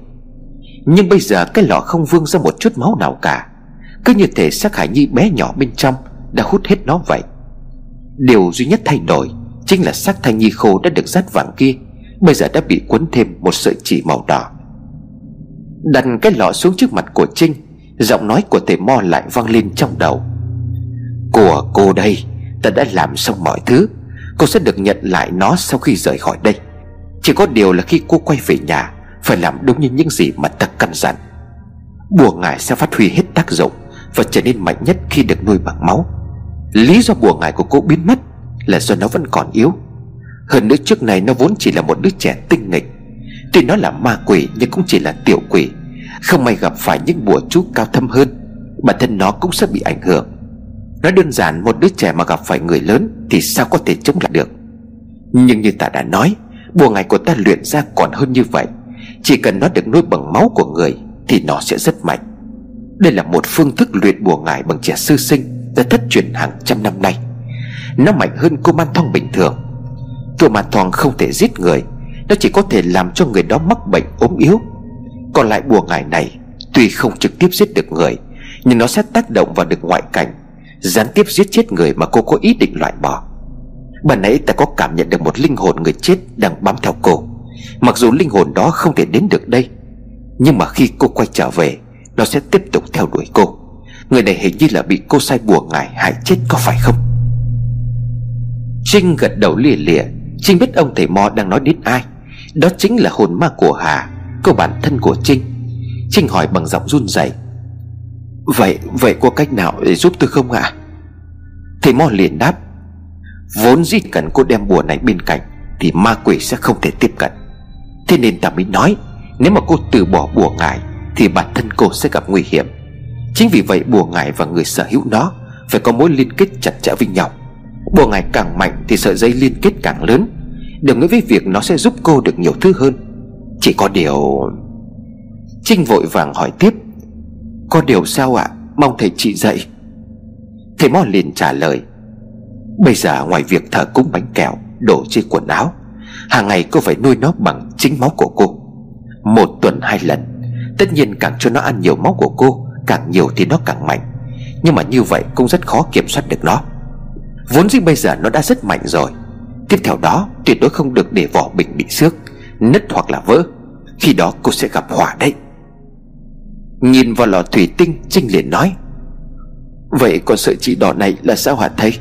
Nhưng bây giờ cái lọ không vương ra một chút máu nào cả. Cứ như thể xác Hải Nhi bé nhỏ bên trong Đã hút hết nó vậy. Điều duy nhất thay đổi Chính là xác thanh nhi khô đã được dắt vàng kia, Bây giờ đã bị quấn thêm một sợi chỉ màu đỏ. Đặt cái lọ xuống trước mặt của Trinh, Giọng nói của thầy Mo lại vang lên trong đầu. Của cô đây, Ta đã làm xong mọi thứ, Cô sẽ được nhận lại nó sau khi rời khỏi đây. Chỉ có điều là khi cô quay về nhà, Phải làm đúng như những gì mà ta căn dặn. Bùa ngải sẽ phát huy hết tác dụng Và trở nên mạnh nhất khi được nuôi bằng máu. Lý do bùa ngải của cô biến mất Là do nó vẫn còn yếu. Hơn nữa trước này nó vốn chỉ là một đứa trẻ tinh nghịch. Tuy nó là ma quỷ nhưng cũng chỉ là tiểu quỷ. Không may gặp phải những bùa chú cao thâm hơn, Bản thân nó cũng sẽ bị ảnh hưởng. Nói đơn giản một đứa trẻ mà gặp phải người lớn Thì sao có thể chống lại được. Nhưng như ta đã nói, Bùa ngải của ta luyện ra còn hơn như vậy. Chỉ cần nó được nuôi bằng máu của người Thì nó sẽ rất mạnh. Đây là một phương thức luyện bùa ngải bằng trẻ sư sinh đã thất truyền hàng trăm năm nay. Nó mạnh hơn cô man thong bình thường. Cô man thong không thể giết người. Nó chỉ có thể làm cho người đó mắc bệnh ốm yếu. Còn lại bùa ngải này, Tuy không trực tiếp giết được người, Nhưng nó sẽ tác động vào được ngoại cảnh, Gián tiếp giết chết người mà cô có ý định loại bỏ. Ban nãy ta có cảm nhận được một linh hồn người chết đang bám theo cô. Mặc dù linh hồn đó không thể đến được đây, Nhưng mà khi cô quay trở về, Nó sẽ tiếp tục theo đuổi cô. Người này hình như là bị cô sai bùa ngài hại chết có phải không? Trinh gật đầu lìa lìa. Trinh biết ông thầy Mo đang nói đến ai. Đó chính là hồn ma của Hà, Cô bản thân của Trinh. Trinh hỏi bằng giọng run rẩy. Vậy vậy có cách nào để giúp tôi không ạ? À? Thầy Mo liền đáp. Vốn dĩ cần cô đem bùa này bên cạnh Thì ma quỷ sẽ không thể tiếp cận. Thế nên ta mới nói, Nếu mà cô từ bỏ bùa ngài Thì bản thân cô sẽ gặp nguy hiểm. Chính vì vậy bùa ngải và người sở hữu nó Phải có mối liên kết chặt chẽ với nhau. Bùa ngải càng mạnh thì sợi dây liên kết càng lớn. Đồng nghĩa với việc nó sẽ giúp cô được nhiều thứ hơn. Chỉ có điều Trinh vội vàng hỏi tiếp. Có điều sao ạ? À? Mong thầy chị dạy. Thầy Mo liền trả lời. Bây giờ ngoài việc thờ cúng bánh kẹo, Đổ trên quần áo, Hàng ngày cô phải nuôi nó bằng chính máu của cô. Một tuần hai lần, Tất nhiên càng cho nó ăn nhiều máu của cô Càng nhiều thì nó càng mạnh. Nhưng mà như vậy cũng rất khó kiểm soát được nó. Vốn dĩ bây giờ nó đã rất mạnh rồi. Tiếp theo đó, tuyệt đối không được để vỏ bình bị xước, Nứt hoặc là vỡ. Khi đó cô sẽ gặp hỏa đấy. Nhìn vào lọ thủy tinh, Trinh liền nói, Vậy con sợi chỉ đỏ này là sao hả thầy?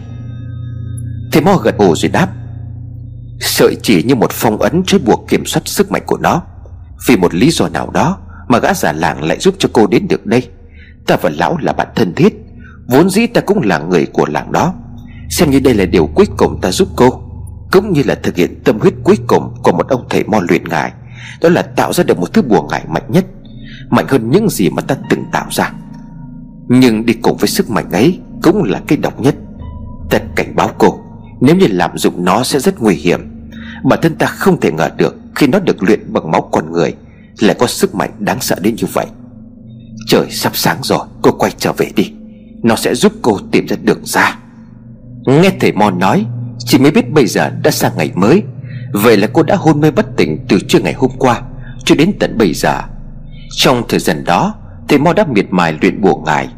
Thầy Mo gật ồ rồi đáp, Sợi chỉ như một phong ấn chế buộc kiểm soát sức mạnh của nó. Vì một lý do nào đó Mà gã già làng lại giúp cho cô đến được đây. Ta và lão là bạn thân thiết. Vốn dĩ ta cũng là người của làng đó. Xem như đây là điều cuối cùng ta giúp cô, Cũng như là thực hiện tâm huyết cuối cùng Của một ông thầy mo luyện ngài. Đó là tạo ra được một thứ bùa ngải mạnh nhất, Mạnh hơn những gì mà ta từng tạo ra. Nhưng đi cùng với sức mạnh ấy Cũng là cái độc nhất. Ta cảnh báo cô, Nếu như lạm dụng nó sẽ rất nguy hiểm. Bản thân ta không thể ngờ được Khi nó được luyện bằng máu con người, Lại có sức mạnh đáng sợ đến như vậy. Trời sắp sáng rồi, Cô quay trở về đi. Nó sẽ giúp cô tìm ra đường ra. Nghe thầy Mo nói Chị mới biết bây giờ đã sang ngày mới. Vậy là cô đã hôn mê bất tỉnh từ trưa ngày hôm qua Cho đến tận bây giờ. Trong thời gian đó, Thầy Mo đã miệt mài luyện bùa ngài.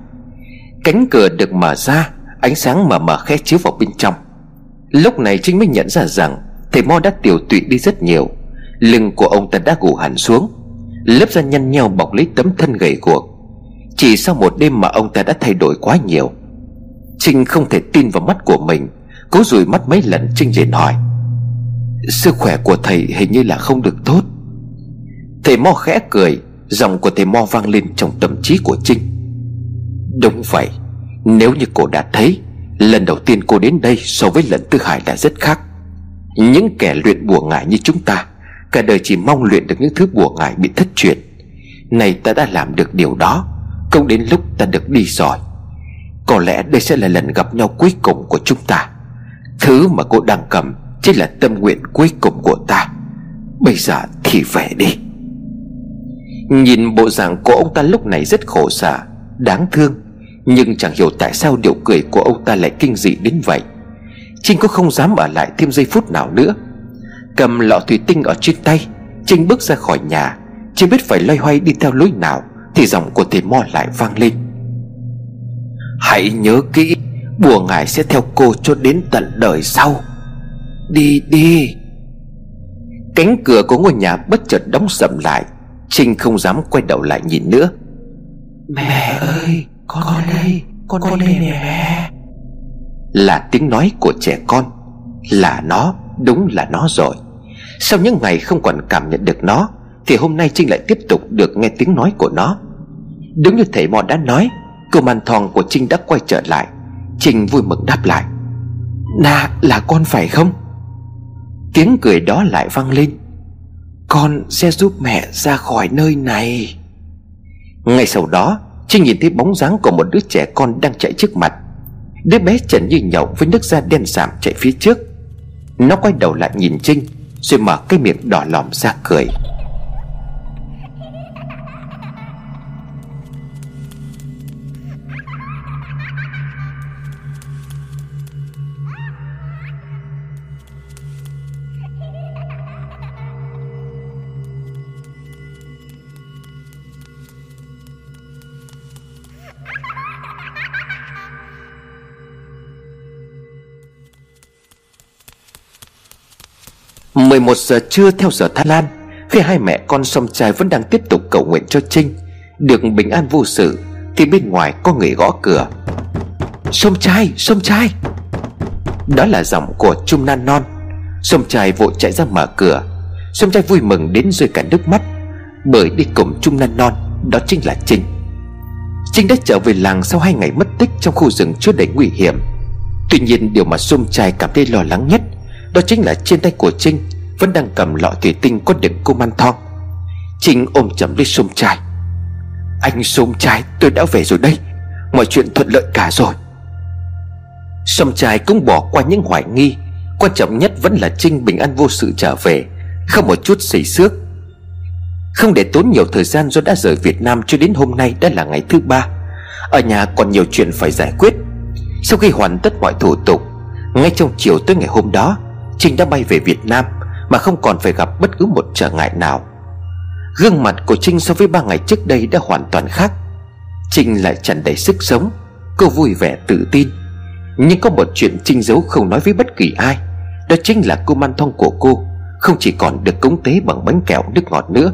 Cánh cửa được mở ra, Ánh sáng mờ mờ khẽ chiếu vào bên trong. Lúc này Trinh mới nhận ra rằng Thầy Mo đã tiểu tụy đi rất nhiều. Lưng của ông ta đã gù hẳn xuống, Lớp da nhăn nhau bọc lấy tấm thân gầy guộc. Chỉ sau một đêm mà ông ta đã thay đổi quá nhiều. Trinh không thể tin vào mắt của mình, Cố rủi mắt mấy lần Trinh liền hỏi. Sức khỏe của thầy hình như là không được tốt. Thầy Mo khẽ cười, Giọng của thầy Mo vang lên trong tâm trí của Trinh. Đúng vậy, Nếu như cô đã thấy, Lần đầu tiên cô đến đây so với lần thứ hai đã rất khác. Những kẻ luyện bùa ngải như chúng ta, Cả đời chỉ mong luyện được những thứ bùa ngải bị thất truyền. Này ta đã làm được điều đó cũng đến lúc ta được đi rồi. Có lẽ đây sẽ là lần gặp nhau cuối cùng của chúng ta. Thứ mà cô đang cầm Chính là tâm nguyện cuối cùng của ta. Bây giờ thì về đi. Nhìn bộ dạng của ông ta lúc này rất khổ sở, Đáng thương. Nhưng chẳng hiểu tại sao điệu cười của ông ta lại kinh dị đến vậy. Trinh cũng không dám ở lại thêm giây phút nào nữa. Cầm lọ thủy tinh ở trên tay, Trinh bước ra khỏi nhà, Chưa biết phải loay hoay đi theo lối nào. Thì giọng của thầy Mo lại vang lên. Hãy nhớ kỹ Bùa ngài sẽ theo cô cho đến tận đời sau. Đi đi. Cánh cửa của ngôi nhà bất chợt đóng sầm lại Trinh không dám quay đầu lại nhìn nữa. Mẹ ơi Con, con đây Con, con đây nè. mẹ. Là tiếng nói của trẻ con Là nó Đúng là nó rồi. Sau những ngày không còn cảm nhận được nó Thì hôm nay Trinh lại tiếp tục được nghe tiếng nói của nó Đúng như thầy Mò đã nói Cô màn thòng của Trinh đã quay trở lại. Trinh vui mừng đáp lại. Na là con phải không? Tiếng cười đó lại vang lên. Con sẽ giúp mẹ ra khỏi nơi này. Ngay sau đó, Trinh nhìn thấy bóng dáng của một đứa trẻ con đang chạy trước mặt. Đứa bé trần như nhậu với nước da đen sạm chạy phía trước. Nó quay đầu lại nhìn Trinh, Rồi mở cái miệng đỏ lòm ra cười. 11 giờ trưa theo giờ Thái Lan Khi hai mẹ con song trai vẫn đang tiếp tục cầu nguyện cho Trinh Được bình an vô sự Thì bên ngoài có người gõ cửa. Sông trai, sông trai Đó là giọng của Trung Nan Non. Sông trai vội chạy ra mở cửa. Sông trai vui mừng đến rơi cả nước mắt Bởi đi cùng Trung Nan Non Đó chính là Trinh. Trinh đã trở về làng sau hai ngày mất tích Trong khu rừng chứa đầy nguy hiểm. Tuy nhiên điều mà Sông trai cảm thấy lo lắng nhất đó chính là trên tay của Trinh. Vẫn đang cầm lọ thủy tinh có đựng cô man thong. Trinh ôm chầm lấy sôm trai Anh sôm trai tôi đã về rồi đây Mọi chuyện thuận lợi cả rồi. Sông trai cũng bỏ qua những hoài nghi. Quan trọng nhất vẫn là Trinh bình an vô sự trở về, Không một chút xì xước. Không để tốn nhiều thời gian do đã rời Việt Nam cho đến hôm nay đã là ngày thứ ba. Ở nhà còn nhiều chuyện phải giải quyết. Sau khi hoàn tất mọi thủ tục, Ngay trong chiều tới ngày hôm đó, Trinh đã bay về Việt Nam. Mà không còn phải gặp bất cứ một trở ngại nào. Gương mặt của Trinh so với ba ngày trước đây đã hoàn toàn khác. Trinh lại tràn đầy sức sống, Cô vui vẻ tự tin. Nhưng có một chuyện Trinh giấu không nói với bất kỳ ai, Đó chính là cô man thong của cô Không chỉ còn được cúng tế bằng bánh kẹo nước ngọt nữa.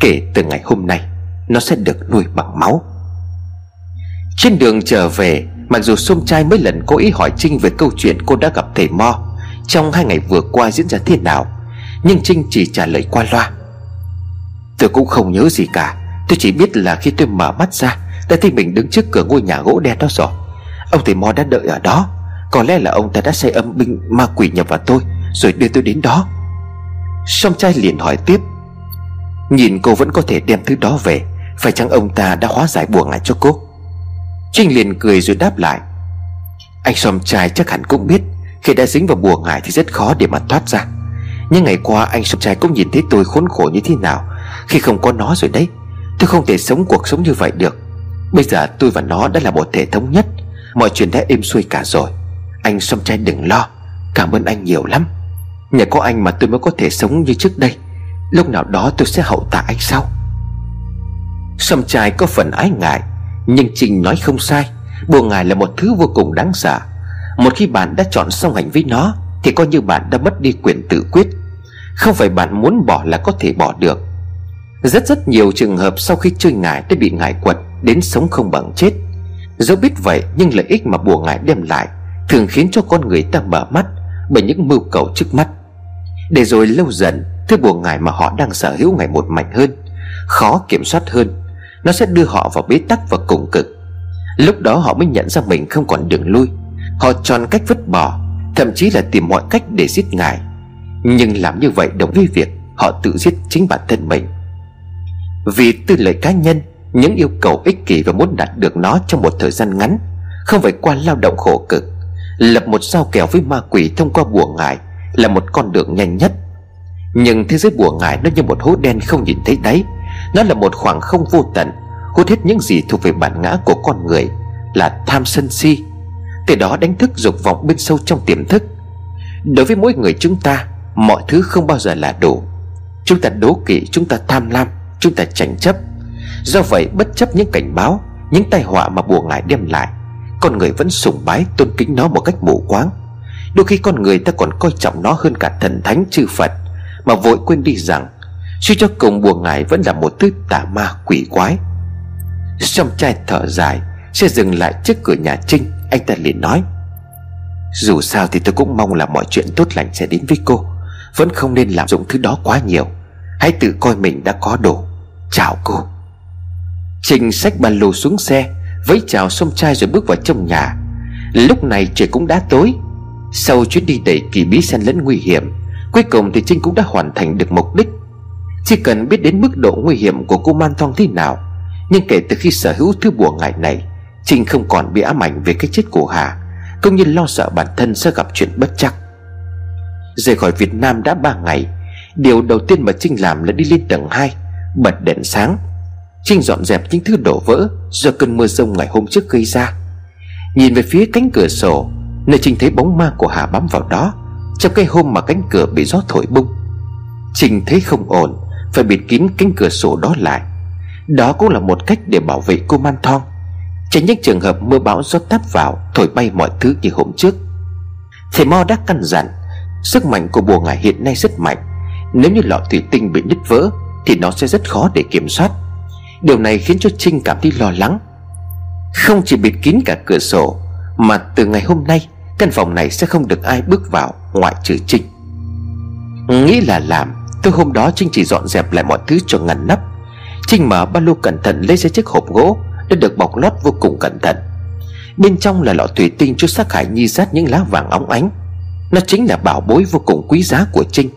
Kể từ ngày hôm nay, Nó sẽ được nuôi bằng máu. Trên đường trở về, Mặc dù xôm trai mấy lần cố ý hỏi Trinh về câu chuyện cô đã gặp thầy Mo trong hai ngày vừa qua diễn ra thế nào, Nhưng Trinh chỉ trả lời qua loa. Tôi cũng không nhớ gì cả, Tôi chỉ biết là khi tôi mở mắt ra, Đã thấy mình đứng trước cửa ngôi nhà gỗ đen đó rồi. Ông thầy Mo đã đợi ở đó, Có lẽ là ông ta đã say âm binh ma quỷ nhập vào tôi, Rồi đưa tôi đến đó. Song trai liền hỏi tiếp, Nhìn cô vẫn có thể đem thứ đó về, Phải chăng ông ta đã hóa giải bùa ngải cho cô? Trinh liền cười rồi đáp lại, Anh Som trai chắc hẳn cũng biết khi đã dính vào bùa ngải thì rất khó để mà thoát ra. Nhưng ngày qua, anh song trai cũng nhìn thấy tôi khốn khổ như thế nào. Khi không có nó rồi đấy, Tôi không thể sống cuộc sống như vậy được. Bây giờ tôi và nó đã là một thể thống nhất. Mọi chuyện đã êm xuôi cả rồi. Anh Sông trai đừng lo. Cảm ơn anh nhiều lắm. Nhờ có anh mà tôi mới có thể sống như trước đây. Lúc nào đó tôi sẽ hậu tạ anh sau. Sông trai có phần ái ngại, Nhưng trình nói không sai. Bùa ngài là một thứ vô cùng đáng sợ. Một khi bạn đã chọn xong hành vi nó, Thì coi như bạn đã mất đi quyền tự quyết. Không phải bạn muốn bỏ là có thể bỏ được. Rất rất nhiều trường hợp sau khi chơi ngài đã bị ngài quật, Đến sống không bằng chết. Dẫu biết vậy, nhưng lợi ích mà bùa ngài đem lại Thường khiến cho con người ta mở mắt Bởi những mưu cầu trước mắt. Để rồi lâu dần, Thứ bùa ngài mà họ đang sở hữu ngày một mạnh hơn, Khó kiểm soát hơn. Nó sẽ đưa họ vào bế tắc và cùng cực. Lúc đó họ mới nhận ra mình không còn đường lui. Họ chọn cách vứt bỏ, Thậm chí là tìm mọi cách để giết ngài. Nhưng làm như vậy đồng với việc Họ tự giết chính bản thân mình. Vì tư lợi cá nhân, Những yêu cầu ích kỷ và muốn đạt được nó trong một thời gian ngắn, Không phải qua lao động khổ cực. Lập một sao kèo với ma quỷ thông qua bùa ngài Là một con đường nhanh nhất. Nhưng thế giới bùa ngài nó như một hố đen không nhìn thấy đáy. Nó là một khoảng không vô tận, hút hết những gì thuộc về bản ngã của con người là tham sân si từ đó đánh thức dục vọng bên sâu trong tiềm thức. Đối với mỗi người chúng ta, mọi thứ không bao giờ là đủ. Chúng ta đố kỵ, chúng ta tham lam, chúng ta tranh chấp. Do vậy, bất chấp những cảnh báo, những tai họa mà bùa ngải đem lại, con người vẫn sùng bái, tôn kính nó một cách mù quáng. Đôi khi con người ta còn coi trọng nó hơn cả thần thánh, chư phật, mà vội quên đi rằng, suy cho cùng bùa ngải vẫn là một thứ tà ma quỷ quái. Song trai thở dài Xe dừng lại trước cửa nhà Trinh. Anh ta liền nói, Dù sao thì tôi cũng mong là mọi chuyện tốt lành sẽ đến với cô. Vẫn không nên làm dụng thứ đó quá nhiều. Hãy tự coi mình đã có đủ Chào cô. Trình xách ba lô xuống xe, Vẫy chào xông trai rồi bước vào trong nhà. Lúc này trời cũng đã tối. Sau chuyến đi đầy kỳ bí xen lẫn nguy hiểm, Cuối cùng thì Trinh cũng đã hoàn thành được mục đích. Chỉ cần biết đến mức độ nguy hiểm của cô Man Thong thế nào, nhưng kể từ khi sở hữu thứ bùa ngải này Trinh không còn bị ám ảnh về cái chết của Hà Công nhân lo sợ bản thân sẽ gặp chuyện bất chắc. Rời khỏi Việt Nam đã ba ngày, Điều đầu tiên mà Trinh làm là đi lên tầng 2 Bật đèn sáng. Trinh dọn dẹp những thứ đổ vỡ Do cơn mưa rông ngày hôm trước gây ra. Nhìn về phía cánh cửa sổ, Nơi Trinh thấy bóng ma của Hà bám vào đó, Trong cái hôm mà cánh cửa bị gió thổi bung. Trinh thấy không ổn, Phải bịt kín cánh cửa sổ đó lại. Đó cũng là một cách để bảo vệ cô Man Thong. Tránh những trường hợp mưa bão gió táp vào, Thổi bay mọi thứ như hôm trước. Thầy Mo đã căn dặn, Sức mạnh của bùa ngải hiện nay rất mạnh. Nếu như lọ thủy tinh bị nứt vỡ, Thì nó sẽ rất khó để kiểm soát. Điều này khiến cho Trinh cảm thấy lo lắng. Không chỉ bịt kín cả cửa sổ, Mà từ ngày hôm nay, Căn phòng này sẽ không được ai bước vào Ngoại trừ Trinh. Nghĩ là làm, Từ hôm đó Trinh chỉ dọn dẹp lại mọi thứ cho ngăn nắp. Trinh mở ba lô cẩn thận lấy ra chiếc hộp gỗ đã được bọc lót vô cùng cẩn thận. Bên trong là lọ thủy tinh chứa sát hải nhi rát những lá vàng óng ánh. Nó chính là bảo bối vô cùng quý giá của Trinh.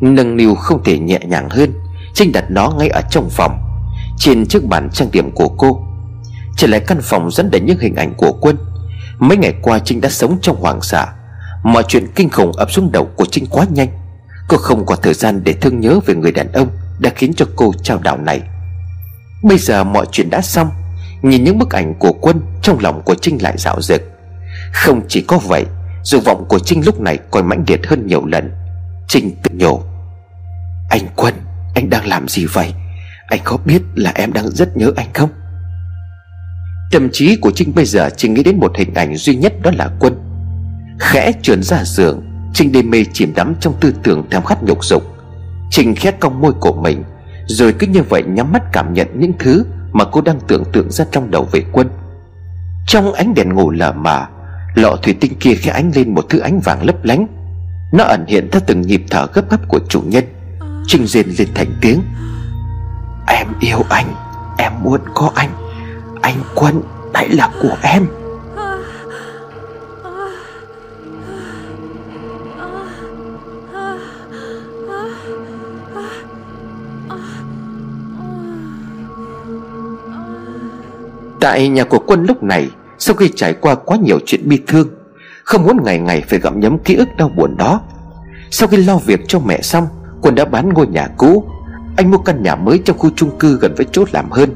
Nâng niu không thể nhẹ nhàng hơn, Trinh đặt nó ngay ở trong phòng, Trên chiếc bàn trang điểm của cô. Trở lại căn phòng dẫn đến những hình ảnh của quân. Mấy ngày qua Trinh đã sống trong hoàng sợ. Mọi chuyện kinh khủng ập xuống đầu của Trinh quá nhanh. Cô không có thời gian để thương nhớ về người đàn ông Đã khiến cho cô trao đảo này. Bây giờ mọi chuyện đã xong. Nhìn những bức ảnh của quân Trong lòng của Trinh lại dạo dực Không chỉ có vậy Dục vọng của Trinh lúc này còn mãnh liệt hơn nhiều lần. Trinh tự nhủ, Anh Quân, Anh đang làm gì vậy? Anh có biết là em đang rất nhớ anh không? Tâm trí của Trinh bây giờ chỉ nghĩ đến một hình ảnh duy nhất đó là Quân. Khẽ trườn ra giường, Trinh đê mê chìm đắm trong tư tưởng thèm khát nhục dục. Trinh khét cong môi của mình, rồi cứ như vậy nhắm mắt cảm nhận những thứ mà cô đang tưởng tượng ra trong đầu về quân. Trong ánh đèn ngủ lờ mờ, Lọ thủy tinh kia khẽ ánh lên một thứ ánh vàng lấp lánh. Nó ẩn hiện theo từng nhịp thở gấp gáp của chủ nhân Trinh rên lên thành tiếng. Em yêu anh, Em muốn có anh. Anh Quân, hãy là của em. Tại nhà của quân lúc này Sau khi trải qua quá nhiều chuyện bi thương Không muốn ngày ngày phải gặm nhấm ký ức đau buồn đó. Sau khi lo việc cho mẹ xong Quân đã bán ngôi nhà cũ. Anh mua căn nhà mới trong khu chung cư gần với chỗ làm hơn.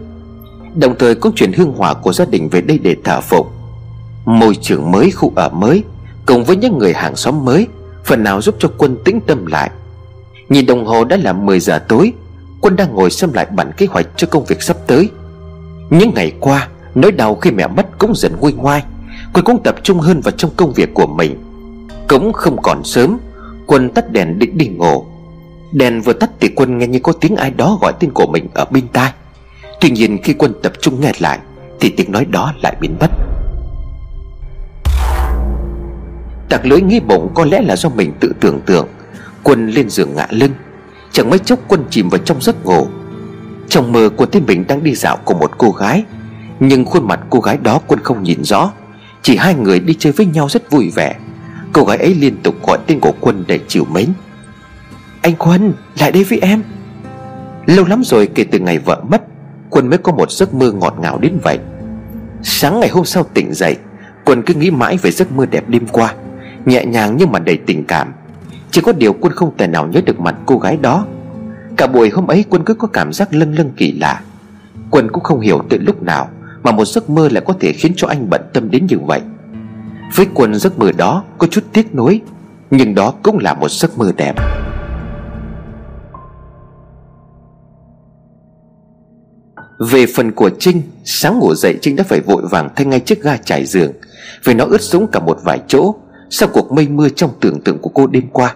Đồng thời cũng chuyển hương hỏa của gia đình về đây để thờ phụng. Môi trường mới, khu ở mới Cùng với những người hàng xóm mới Phần nào giúp cho quân tĩnh tâm lại. Nhìn đồng hồ đã là 10 giờ tối Quân đang ngồi xem lại bản kế hoạch cho công việc sắp tới. Những ngày qua Nỗi đau khi mẹ mất cũng dần nguôi ngoai Quân cũng tập trung hơn vào trong công việc của mình. Cũng không còn sớm, Quân tắt đèn định đi ngủ. Đèn vừa tắt thì quân nghe như có tiếng ai đó gọi tên của mình ở bên tai. Tuy nhiên khi quân tập trung nghe lại, Thì tiếng nói đó lại biến mất. Tạc lưỡi nghi bụng có lẽ là do mình tự tưởng tượng. Quân lên giường ngã lưng. Chẳng mấy chốc quân chìm vào trong giấc ngủ. Trong mơ, quân thấy mình đang đi dạo cùng một cô gái. Nhưng khuôn mặt cô gái đó quân không nhìn rõ. Chỉ hai người đi chơi với nhau rất vui vẻ. Cô gái ấy liên tục gọi tên của quân để chiều mến. Anh Quân, lại đây với em. Lâu lắm rồi kể từ ngày vợ mất, Quân mới có một giấc mơ ngọt ngào đến vậy. Sáng ngày hôm sau tỉnh dậy, Quân cứ nghĩ mãi về giấc mơ đẹp đêm qua, Nhẹ nhàng nhưng mà đầy tình cảm. Chỉ có điều Quân không thể nào nhớ được mặt cô gái đó. Cả buổi hôm ấy Quân cứ có cảm giác lâng lâng kỳ lạ. Quân cũng không hiểu từ lúc nào mà một giấc mơ lại có thể khiến cho anh bận tâm đến như vậy. Với Quân giấc mơ đó có chút tiếc nuối, Nhưng đó cũng là một giấc mơ đẹp. Về phần của Trinh, Sáng ngủ dậy Trinh đã phải vội vàng thay ngay chiếc ga trải giường, Vì nó ướt sũng cả một vài chỗ Sau cuộc mây mưa trong tưởng tượng của cô đêm qua.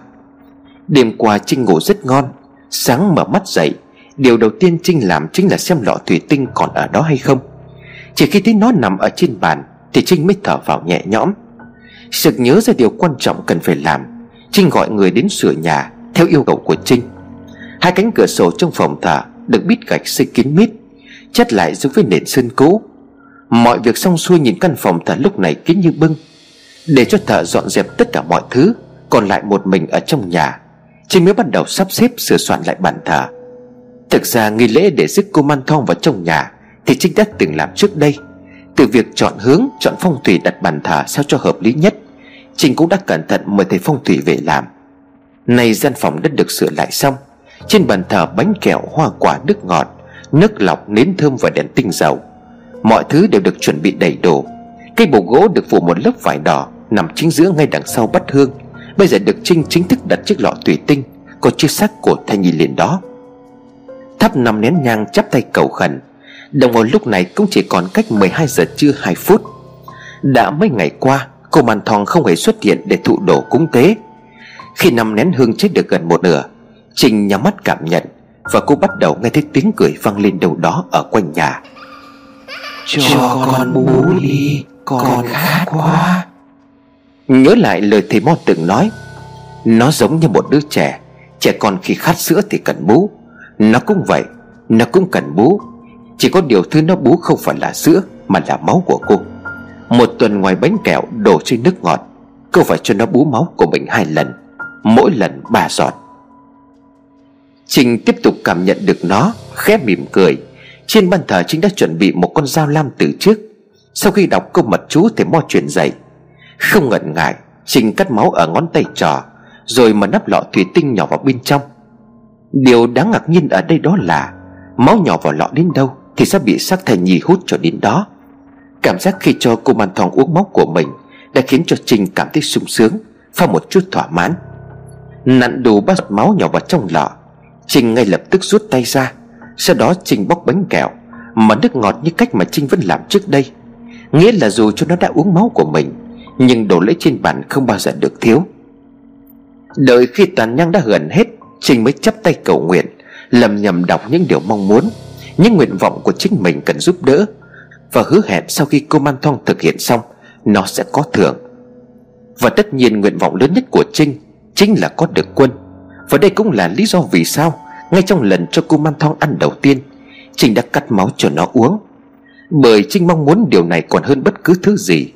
Đêm qua Trinh ngủ rất ngon, Sáng mở mắt dậy, Điều đầu tiên Trinh làm chính là xem lọ thủy tinh còn ở đó hay không. Chỉ khi thấy nó nằm ở trên bàn, Thì Trinh mới thở vào nhẹ nhõm. Sực nhớ ra điều quan trọng cần phải làm, Trinh gọi người đến sửa nhà Theo yêu cầu của Trinh. Hai cánh cửa sổ trong phòng thờ Được bít gạch xây kín mít, Chất lại giống với nền sơn cũ. Mọi việc xong xuôi nhìn căn phòng thờ lúc này kín như bưng. Để cho thợ dọn dẹp tất cả mọi thứ, Còn lại một mình ở trong nhà, Trinh mới bắt đầu sắp xếp sửa soạn lại bàn thờ. Thực ra nghi lễ để rước cô Man Thong vào trong nhà thì Trinh đã từng làm trước đây. Từ việc chọn hướng, chọn phong thủy đặt bàn thờ sao cho hợp lý nhất Trinh cũng đã cẩn thận mời thầy phong thủy về làm. Nay gian phòng đã được sửa lại xong Trên bàn thờ bánh kẹo, hoa quả, nước ngọt Nước lọc, nến thơm và đèn tinh dầu. Mọi thứ đều được chuẩn bị đầy đủ. Cây bồ gỗ được phủ một lớp vải đỏ Nằm chính giữa ngay đằng sau bát hương. Bây giờ được Trinh chính thức đặt chiếc lọ tùy tinh Có chiếc xác của thai nhi liền đó. Thắp năm nén nhang chắp tay cầu khẩn Đồng hồ lúc này cũng chỉ còn cách 12 giờ trưa 2 phút. Đã mấy ngày qua Cô Màn Thong không hề xuất hiện để thụ đổ cúng tế. Khi năm nén hương chết được gần một nửa Trình nhắm mắt cảm nhận Và cô bắt đầu nghe thấy tiếng cười vang lên đâu đó ở quanh nhà. Cho con bú đi Con khát quá. Nhớ lại lời thầy Mo từng nói Nó giống như một đứa trẻ Trẻ con khi khát sữa thì cần bú. Nó cũng vậy Nó cũng cần bú chỉ có điều thứ nó bú không phải là sữa, Mà là máu của cô. Một tuần ngoài bánh kẹo đổ trên nước ngọt, Cô phải cho nó bú máu của mình hai lần, Mỗi lần ba giọt. Trinh tiếp tục cảm nhận được nó, Khẽ mỉm cười. Trên bàn thờ Trinh đã chuẩn bị một con dao lam từ trước. Sau khi đọc câu mật chú thì Mo truyền dậy. Không ngần ngại Trinh cắt máu ở ngón tay trò, Rồi mà nắp lọ thủy tinh nhỏ vào bên trong. Điều đáng ngạc nhiên ở đây đó là, Máu nhỏ vào lọ đến đâu? Thì sẽ bị xác thầy nhì hút cho đến đó. Cảm giác khi cho cô Man Thong uống máu của mình Đã khiến cho Trinh cảm thấy sung sướng, Pha một chút thỏa mãn. Nặn đủ ba giọt máu nhỏ vào trong lọ, Trinh ngay lập tức rút tay ra. Sau đó Trinh bóc bánh kẹo, Mà nước ngọt như cách mà Trinh vẫn làm trước đây. Nghĩa là dù cho nó đã uống máu của mình, Nhưng đồ lễ trên bàn không bao giờ được thiếu. Đợi khi toàn nhang đã gần hết, Trinh mới chắp tay cầu nguyện, Lầm nhầm đọc những điều mong muốn. Những nguyện vọng của chính mình cần giúp đỡ. Và hứa hẹn sau khi cô Man Thong thực hiện xong, Nó sẽ có thưởng. Và tất nhiên nguyện vọng lớn nhất của Trinh Chính là có được quân. Và đây cũng là lý do vì sao, Ngay trong lần cho cô Man Thong ăn đầu tiên, Trinh đã cắt máu cho nó uống. Bởi Trinh mong muốn điều này còn hơn bất cứ thứ gì.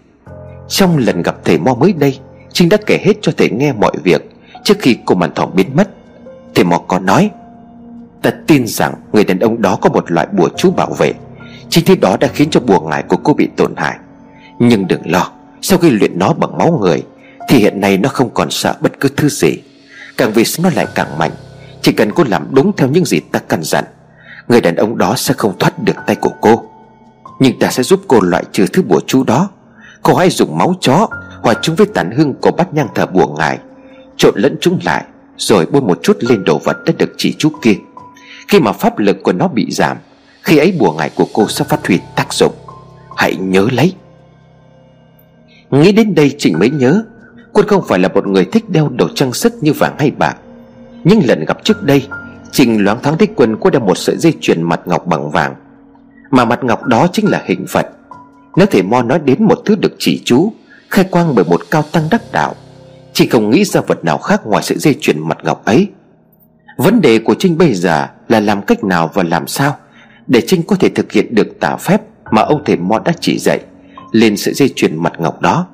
Trong lần gặp thầy Mo mới đây, Trinh đã kể hết cho thầy nghe mọi việc Trước khi cô Man Thong biến mất. Thầy Mo có nói Ta tin rằng người đàn ông đó có một loại bùa chú bảo vệ. Chính thứ đó đã khiến cho bùa ngải của cô bị tổn hại. Nhưng đừng lo Sau khi luyện nó bằng máu người Thì hiện nay nó không còn sợ bất cứ thứ gì. Càng vì nó lại càng mạnh Chỉ cần cô làm đúng theo những gì ta căn dặn Người đàn ông đó sẽ không thoát được tay của cô. Nhưng ta sẽ giúp cô loại trừ thứ bùa chú đó. Cô hãy dùng máu chó Hòa chúng với tàn hương của bát nhang thờ bùa ngải, Trộn lẫn chúng lại Rồi bôi một chút lên đồ vật đã được chỉ chú kia. Khi mà pháp lực của nó bị giảm, Khi ấy bùa ngải của cô sẽ phát huy tác dụng. Hãy nhớ lấy. Nghĩ đến đây Trịnh mới nhớ, Quân không phải là một người thích đeo đồ trang sức như vàng hay bạc Nhưng lần gặp trước đây Trình loáng thoáng thấy Quân có đeo một sợi dây chuyền mặt ngọc bằng vàng. Mà mặt ngọc đó chính là hình Phật. Nếu thể Mo nói đến một thứ được chỉ chú, Khai quang bởi một cao tăng đắc đạo chỉ không nghĩ ra vật nào khác ngoài sợi dây chuyền mặt ngọc ấy. Vấn đề của Trinh bây giờ là làm cách nào và làm sao Để Trinh có thể thực hiện được tả phép mà ông thầy Mo đã chỉ dạy Lên sợi dây chuyền mặt ngọc đó.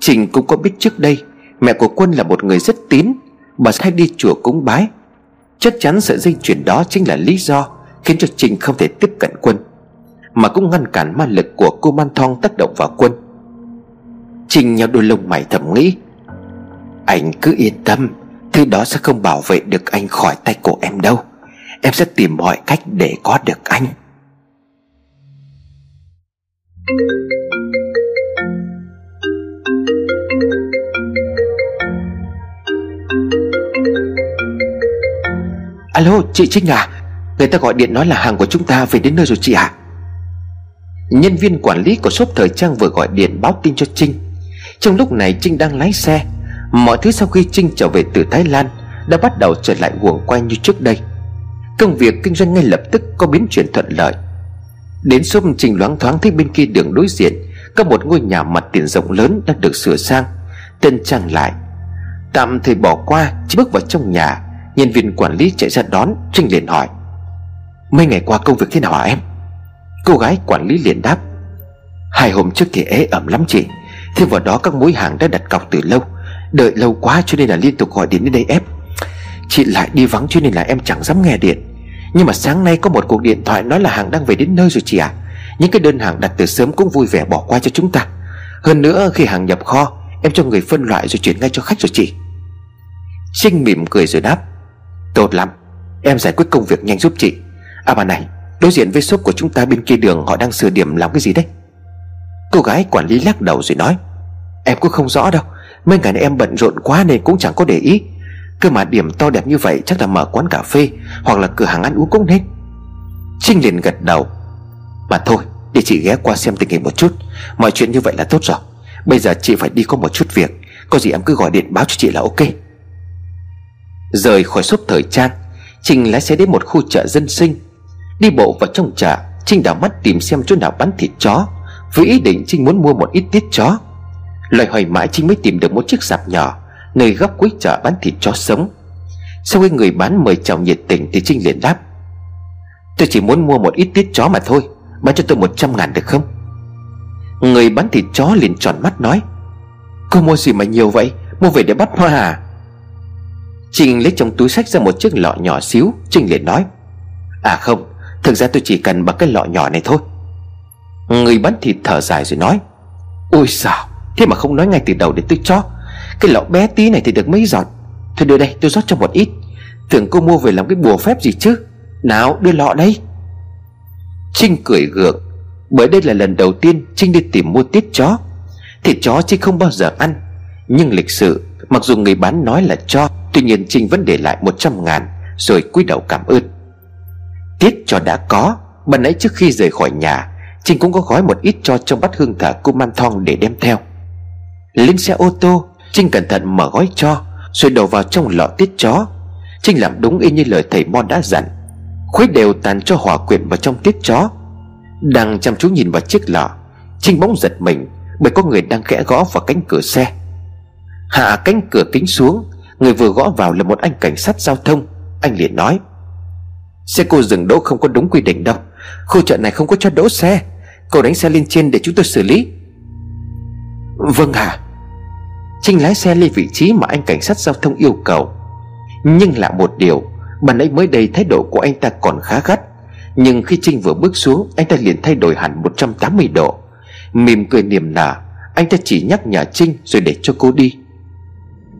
Trình cũng có biết trước đây Mẹ của Quân là một người rất tín, Bà hay đi chùa cúng bái. Chắc chắn sợi dây chuyền đó chính là lý do Khiến cho Trình không thể tiếp cận Quân, Mà cũng ngăn cản ma lực của cô Man Thong tác động vào Quân. Trình nhau đôi lông mày thầm nghĩ, Anh cứ yên tâm Thứ đó sẽ không bảo vệ được anh khỏi tay của em đâu. Em sẽ tìm mọi cách để có được anh. Alo, chị Trinh à? Người ta gọi điện nói là hàng của chúng ta về đến nơi rồi chị ạ. À? Nhân viên quản lý của shop thời trang vừa gọi điện báo tin cho Trinh. Trong lúc này Trinh đang lái xe. Mọi thứ sau khi Trinh trở về từ Thái Lan Đã bắt đầu trở lại guồng quay như trước đây. Công việc kinh doanh ngay lập tức có biến chuyển thuận lợi. Đến shop Trinh loáng thoáng thấy bên kia đường đối diện Có một ngôi nhà mặt tiền rộng lớn đang được sửa sang, Tên trang lại. Tạm thời bỏ qua, Chỉ bước vào trong nhà, Nhân viên quản lý chạy ra đón Trinh liền hỏi, Mấy ngày qua công việc thế nào hả em? Cô gái quản lý liền đáp, Hai hôm trước thì ế ẩm lắm chị, Thêm vào đó các mối hàng đã đặt cọc từ lâu Đợi lâu quá cho nên là liên tục gọi điện đến đây ép. Chị lại đi vắng cho nên là em chẳng dám nghe điện. Nhưng mà sáng nay có một cuộc điện thoại nói là hàng đang về đến nơi rồi chị ạ. À. Những cái đơn hàng đặt từ sớm cũng vui vẻ bỏ qua cho chúng ta. Hơn nữa, khi hàng nhập kho, Em cho người phân loại rồi chuyển ngay cho khách rồi chị. Trinh mỉm cười rồi đáp. Tốt lắm, Em giải quyết công việc nhanh giúp chị. À bà này, Đối diện với shop của chúng ta bên kia đường, Họ đang sửa điểm làm cái gì đấy? Cô gái quản lý lắc đầu rồi nói. Em cũng không rõ đâu Mấy ngày nay em bận rộn quá nên cũng chẳng có để ý. Cơ mà điểm to đẹp như vậy Chắc là mở quán cà phê Hoặc là cửa hàng ăn uống cũng nên. Trinh liền gật đầu. Mà thôi, để chị ghé qua xem tình hình một chút. Mọi chuyện như vậy là tốt rồi. Bây giờ chị phải đi có một chút việc. Có gì em cứ gọi điện báo cho chị là ok. Rời khỏi shop thời trang, Trinh lái xe đến một khu chợ dân sinh. Đi bộ vào trong chợ, Trinh đảo mắt tìm xem chỗ nào bán thịt chó. Với ý định Trinh muốn mua một ít tiết chó. Loài hoài mãi Trinh mới tìm được một chiếc sạp nhỏ, Nơi góc cuối chợ bán thịt chó sống. Sau khi người bán mời chào nhiệt tình Thì Trinh liền đáp, Tôi chỉ muốn mua một ít tiết chó mà thôi, Bán cho tôi một trăm ngàn được không? Người bán thịt chó liền tròn mắt nói, Cô mua gì mà nhiều vậy? Mua về để bắt hoa à? Trinh lấy trong túi sách ra một chiếc lọ nhỏ xíu, Trinh liền nói À không, Thực ra tôi chỉ cần bằng cái lọ nhỏ này thôi. Người bán thịt thở dài rồi nói, Ôi sao Thế mà không nói ngay từ đầu để tôi cho Cái lọ bé tí này thì được mấy giọt. Thôi đưa đây, tôi rót cho một ít. Tưởng cô mua về làm cái bùa phép gì chứ? Nào, đưa lọ đây. Trinh cười gượng. Bởi đây là lần đầu tiên Trinh đi tìm mua tiết chó. Thịt chó Trinh không bao giờ ăn. Nhưng lịch sự, Mặc dù người bán nói là cho, Tuy nhiên Trinh vẫn để lại 100 ngàn, Rồi cúi đầu cảm ơn. Tiết cho đã có. Ban nãy trước khi rời khỏi nhà, Trinh cũng có gói một ít cho trong bát hương thở cô Man Thong để đem theo. Lên xe ô tô, Trinh cẩn thận mở gói cho, Rồi đổ vào trong lọ tiết chó. Trinh làm đúng y như lời thầy Mon đã dặn. Khuấy đều tàn cho hỏa quyện vào trong tiết chó. Đang chăm chú nhìn vào chiếc lọ, Trinh bỗng giật mình Bởi có người đang khẽ gõ vào cánh cửa xe. Hạ cánh cửa kính xuống, Người vừa gõ vào là một anh cảnh sát giao thông. Anh liền nói, Xe cô dừng đỗ không có đúng quy định đâu. Khu chợ này không có cho đỗ xe. Cô đánh xe lên trên để chúng tôi xử lý. Vâng hả à. Trinh lái xe lên vị trí mà anh cảnh sát giao thông yêu cầu. Nhưng lạ một điều, Bạn ấy mới đây thái độ của anh ta còn khá gắt. Nhưng khi Trinh vừa bước xuống, Anh ta liền thay đổi hẳn 180 độ. Mỉm cười niềm nở, Anh ta chỉ nhắc nhở Trinh rồi để cho cô đi.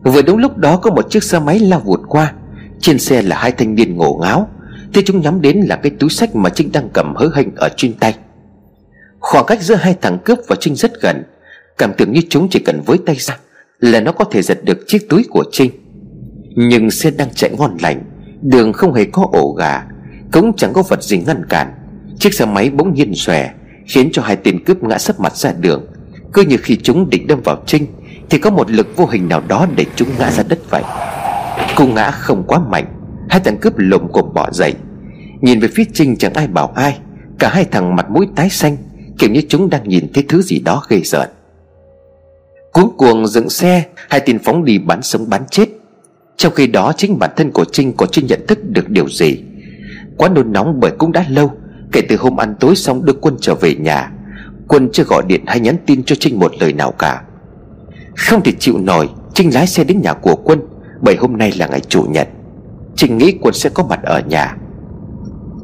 Vừa đúng lúc đó có một chiếc xe máy lao vụt qua. Trên xe là hai thanh niên ngổ ngáo. Thế chúng nhắm đến là cái túi sách mà Trinh đang cầm hớ hênh ở trên tay. Khoảng cách giữa hai thằng cướp và Trinh rất gần. Cảm tưởng như chúng chỉ cần với tay ra. Là nó có thể giật được chiếc túi của Trinh. Nhưng xe đang chạy ngon lành, Đường không hề có ổ gà, Cũng chẳng có vật gì ngăn cản. Chiếc xe máy bỗng nhiên xòe, Khiến cho hai tên cướp ngã sấp mặt ra đường. Cứ như khi chúng định đâm vào Trinh, Thì có một lực vô hình nào đó để chúng ngã ra đất vậy. Cô ngã không quá mạnh, Hai thằng cướp lồm cộm bỏ dậy. Nhìn về phía Trinh chẳng ai bảo ai, Cả hai thằng mặt mũi tái xanh, Kiểu như chúng đang nhìn thấy thứ gì đó ghê rợn. Cuống cuồng dựng xe, Hai tin phóng đi bắn sống bắn chết. Trong khi đó, chính bản thân của Trinh có chưa nhận thức được điều gì. Quá nôn nóng bởi cũng đã lâu, Kể từ hôm ăn tối xong đưa quân trở về nhà, Quân chưa gọi điện hay nhắn tin cho Trinh một lời nào cả. Không thể chịu nổi, Trinh lái xe đến nhà của quân, Bởi hôm nay là ngày chủ nhật. Trinh nghĩ quân sẽ có mặt ở nhà.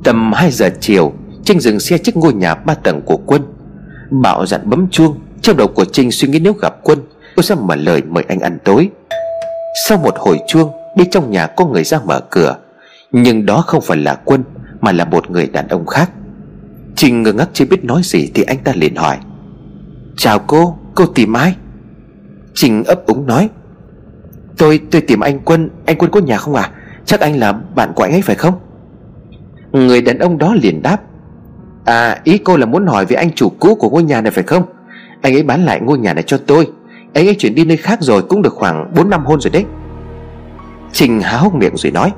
Tầm 2 giờ chiều, Trinh dừng xe trước ngôi nhà ba tầng của quân Bảo dặn bấm chuông trong đầu của Trinh suy nghĩ nếu gặp quân Cô sẽ mở lời mời anh ăn tối. Sau một hồi chuông Bên trong nhà có người ra mở cửa. Nhưng đó không phải là quân Mà là một người đàn ông khác. Trinh ngơ ngác chưa biết nói gì Thì anh ta liền hỏi. Chào cô, cô tìm ai? Trinh ấp úng nói. Tôi, tôi tìm anh Quân Anh Quân có nhà không à Chắc anh là bạn của anh ấy phải không? Người đàn ông đó liền đáp. À ý cô là muốn hỏi về anh chủ cũ của ngôi nhà này phải không? Anh ấy bán lại ngôi nhà này cho tôi. Anh ấy chuyển đi nơi khác rồi, cũng được khoảng 4 năm hôn rồi đấy. Trình há hốc miệng rồi nói,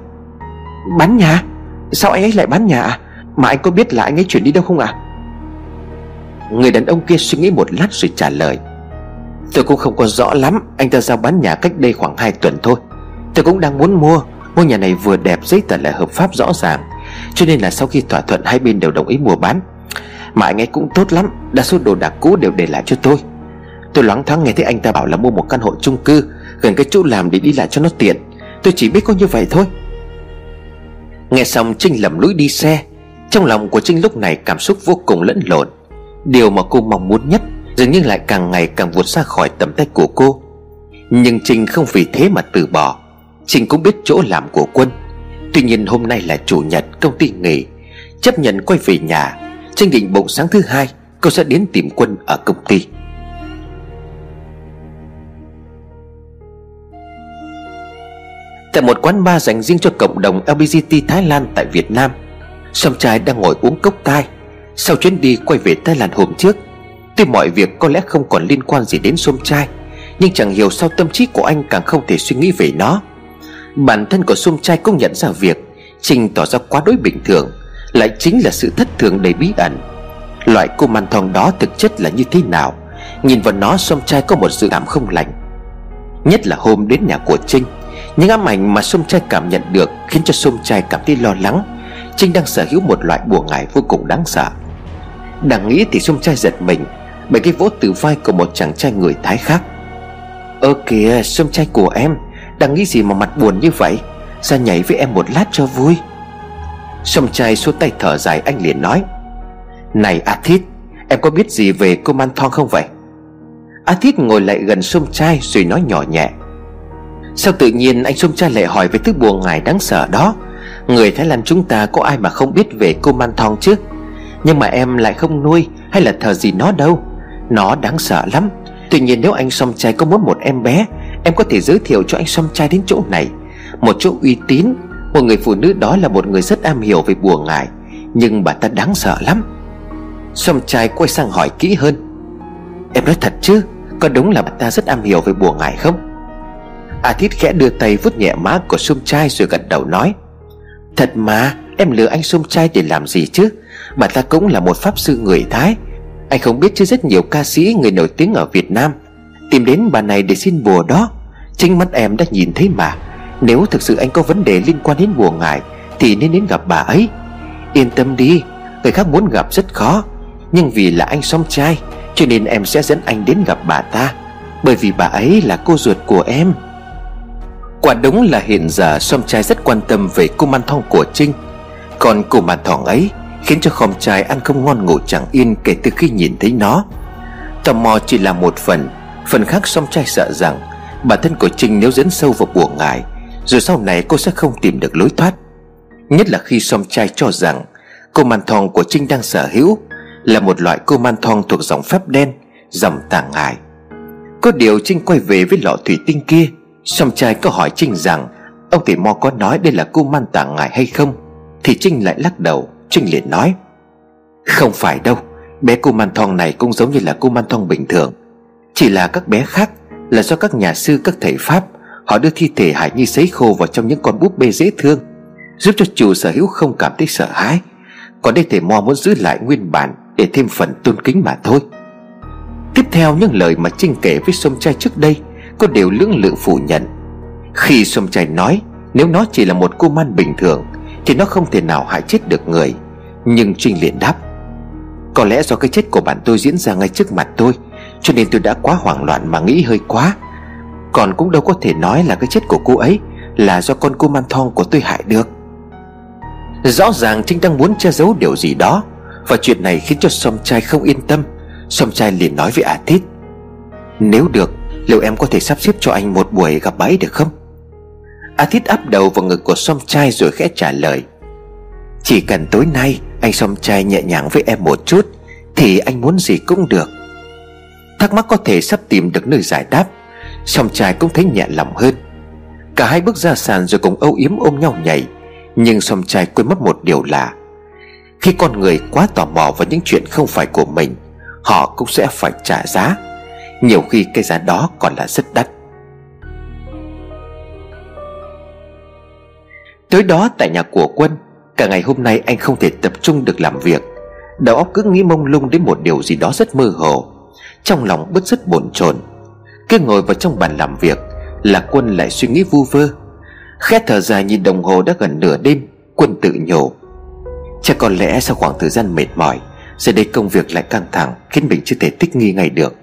Bán nhà? Sao anh ấy lại bán nhà à? Mà anh có biết là anh ấy chuyển đi đâu không à Người đàn ông kia suy nghĩ một lát rồi trả lời, Tôi cũng không có rõ lắm, Anh ta giao bán nhà cách đây khoảng 2 tuần thôi. Tôi cũng đang muốn mua, Ngôi nhà này vừa đẹp, giấy tờ là hợp pháp rõ ràng. Cho nên là sau khi thỏa thuận hai bên đều đồng ý mua bán mà anh ấy cũng tốt lắm, Đa số đồ đạc cũ đều để lại cho tôi. Tôi loáng thoáng nghe thấy anh ta bảo là mua một căn hộ chung cư, Gần cái chỗ làm để đi lại cho nó tiện. Tôi chỉ biết có như vậy thôi. Nghe xong, Trinh lầm lũi đi xe. Trong lòng của Trinh lúc này cảm xúc vô cùng lẫn lộn. Điều mà cô mong muốn nhất Dường như lại càng ngày càng vụt ra khỏi tầm tay của cô. Nhưng Trinh không vì thế mà từ bỏ. Trinh cũng biết chỗ làm của quân. Tuy nhiên hôm nay là chủ nhật, công ty nghỉ. Chấp nhận quay về nhà. Trinh định bụng sáng thứ hai Cô sẽ đến tìm quân ở công ty. Tại một quán bar dành riêng cho cộng đồng LGBT Thái Lan tại Việt Nam Song trai đang ngồi uống cốc tai. Sau chuyến đi quay về Thái Lan hôm trước, Tuy mọi việc có lẽ không còn liên quan gì đến Sôm trai, Nhưng chẳng hiểu sao tâm trí của anh càng không thể suy nghĩ về nó. Bản thân của Sôm trai cũng nhận ra việc trình tỏ ra quá đối bình thường lại chính là sự thất thường đầy bí ẩn. Loại cô man thong đó thực chất là như thế nào? Nhìn vào nó Sôm trai có một dự cảm không lành. Nhất là hôm đến nhà của Trinh, Những ám ảnh mà sông trai cảm nhận được Khiến cho sông trai cảm thấy lo lắng. Trinh đang sở hữu một loại bùa ngải vô cùng đáng sợ. Đang nghĩ thì sông trai giật mình, Bởi cái vỗ từ vai của một chàng trai người Thái khác. Ơ kìa, sông trai của em, đang nghĩ gì mà mặt buồn như vậy? Ra nhảy với em một lát cho vui? Sông trai xuống tay thở dài anh liền nói, Này A Thít Em có biết gì về cô Man Thong không vậy? A Thít ngồi lại gần sông trai Rồi nói nhỏ nhẹ, Sao tự nhiên anh sông trai lại hỏi về thứ buồn ngài đáng sợ đó? Người Thái Lan chúng ta có ai mà không biết về cô Man Thong chứ? Nhưng mà em lại không nuôi Hay là thờ gì nó đâu. Nó đáng sợ lắm. Tuy nhiên nếu anh song trai có muốn một em bé, Em có thể giới thiệu cho anh song trai đến chỗ này. Một chỗ uy tín một người phụ nữ đó là một người rất am hiểu về bùa ngải, Nhưng bà ta đáng sợ lắm. Xong trai quay sang hỏi kỹ hơn, Em nói thật chứ, Có đúng là bà ta rất am hiểu về bùa ngải không? A Thiết khẽ đưa tay vuốt nhẹ má của sông trai rồi gật đầu nói, Thật mà, Em lừa anh sông trai để làm gì chứ? Bà ta cũng là một pháp sư người Thái. Anh không biết chứ rất nhiều ca sĩ người nổi tiếng ở Việt Nam Tìm đến bà này để xin bùa đó. Chính mắt em đã nhìn thấy mà. Nếu thực sự anh có vấn đề liên quan đến bùa ngải, Thì nên đến gặp bà ấy. Yên tâm đi, Người khác muốn gặp rất khó. Nhưng vì là anh song trai, Cho nên em sẽ dẫn anh đến gặp bà ta. Bởi vì bà ấy là cô ruột của em. Quả đúng là hiện giờ song trai rất quan tâm về cô man thong của Trinh. Còn cô man thong ấy Khiến cho khom trai ăn không ngon ngủ chẳng yên kể từ khi nhìn thấy nó. Tò mò chỉ là một phần Phần khác song trai sợ rằng Bản thân của Trinh nếu dẫn sâu vào bùa ngải rồi sau này cô sẽ không tìm được lối thoát. Nhất là khi Som trai cho rằng Cô man thong của Trinh đang sở hữu Là một loại cô man thong thuộc dòng phép đen, Dòng tàng ngài Có điều Trinh quay về với lọ thủy tinh kia. Som trai có hỏi Trinh rằng, Ông thầy mo có nói đây là cô man tàng ngài hay không? Thì Trinh lại lắc đầu. Trinh liền nói, Không phải đâu. Bé cô man thong này cũng giống như là cô man thong bình thường. Chỉ là các bé khác Là do các nhà sư, các thầy Pháp Họ đưa thi thể Hải Nhi sấy khô vào trong những con búp bê dễ thương, Giúp cho chủ sở hữu không cảm thấy sợ hãi. Còn đây thể Mo muốn giữ lại nguyên bản Để thêm phần tôn kính mà thôi. Tiếp theo, những lời mà Trinh kể với Sông Trai trước đây, Có đều lưỡng lự phủ nhận. Khi Sông Trai nói, Nếu nó chỉ là một cô man bình thường, Thì nó không thể nào hại chết được người. Nhưng Trinh liền đáp, Có lẽ do cái chết của bạn tôi diễn ra ngay trước mặt tôi, Cho nên tôi đã quá hoảng loạn mà nghĩ hơi quá. Còn cũng đâu có thể nói là cái chết của cô ấy Là do con cô man thong của tôi hại được. Rõ ràng Trinh đang muốn che giấu điều gì đó, Và chuyện này khiến cho Song trai không yên tâm. Song trai liền nói với A Thít Nếu được, Liệu em có thể sắp xếp cho anh một buổi gặp bãi được không? A Thít áp đầu vào ngực của Song trai rồi khẽ trả lời, Chỉ cần tối nay Anh Song trai nhẹ nhàng với em một chút Thì anh muốn gì cũng được. Thắc mắc có thể sắp tìm được nơi giải đáp Song trai cũng thấy nhẹ lòng hơn. Cả hai bước ra sàn rồi cùng âu yếm ôm nhau nhảy. Nhưng song trai quên mất một điều là, Khi con người quá tò mò vào những chuyện không phải của mình, Họ cũng sẽ phải trả giá. Nhiều khi cái giá đó còn là rất đắt. Tối đó tại nhà của quân, Cả ngày hôm nay anh không thể tập trung được làm việc. Đầu óc cứ nghĩ mông lung đến một điều gì đó rất mơ hồ. Trong lòng bứt rất bồn chồn. Cứ ngồi vào trong bàn làm việc, Là quân lại suy nghĩ vu vơ. Khét thở dài nhìn đồng hồ đã gần nửa đêm, Quân tự nhủ. Chắc có lẽ sau khoảng thời gian mệt mỏi, Giờ đây công việc lại căng thẳng, Khiến mình chưa thể thích nghi ngay được.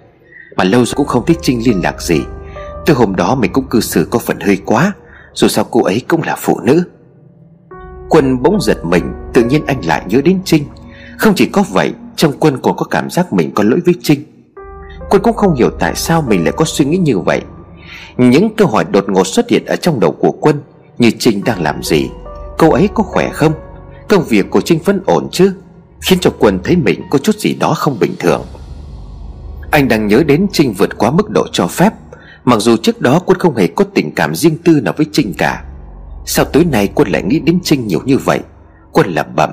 Mà lâu rồi cũng không thích Trinh liên lạc gì. Từ hôm đó mình cũng cư xử có phần hơi quá, Dù sao cô ấy cũng là phụ nữ. Quân bỗng giật mình, Tự nhiên anh lại nhớ đến Trinh. Không chỉ có vậy, Trong quân còn có cảm giác mình có lỗi với Trinh. Quân cũng không hiểu tại sao mình lại có suy nghĩ như vậy. Những câu hỏi đột ngột xuất hiện ở trong đầu của quân, Như Trinh đang làm gì? Cô ấy có khỏe không? Công việc của Trinh vẫn ổn chứ? Khiến cho quân thấy mình có chút gì đó không bình thường. Anh đang nhớ đến Trinh vượt quá mức độ cho phép, Mặc dù trước đó quân không hề có tình cảm riêng tư nào với Trinh cả. Sao tối nay quân lại nghĩ đến Trinh nhiều như vậy? Quân lẩm bẩm,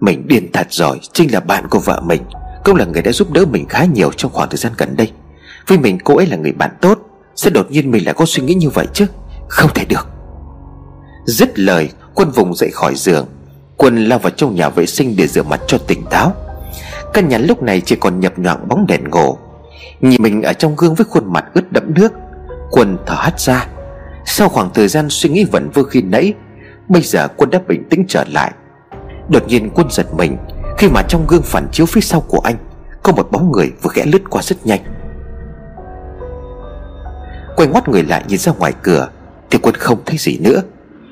Mình điên thật rồi, Trinh là bạn của vợ mình. Cũng là người đã giúp đỡ mình khá nhiều trong khoảng thời gian gần đây. Vì mình, cô ấy là người bạn tốt, sẽ đột nhiên mình lại có suy nghĩ như vậy chứ? Không thể được. Dứt lời, Quân vùng dậy khỏi giường, Quân lao vào trong nhà vệ sinh để rửa mặt cho tỉnh táo. Căn nhà lúc này chỉ còn nhập nhoạng bóng đèn ngủ Nhìn mình ở trong gương với khuôn mặt ướt đẫm nước, Quân thở hắt ra. Sau khoảng thời gian suy nghĩ vẩn vơ khi nãy, Bây giờ quân đã bình tĩnh trở lại. Đột nhiên quân giật mình khi mà trong gương phản chiếu phía sau của anh, Có một bóng người vừa khẽ lướt qua rất nhanh. Quay ngoắt người lại nhìn ra ngoài cửa, Thì quân không thấy gì nữa.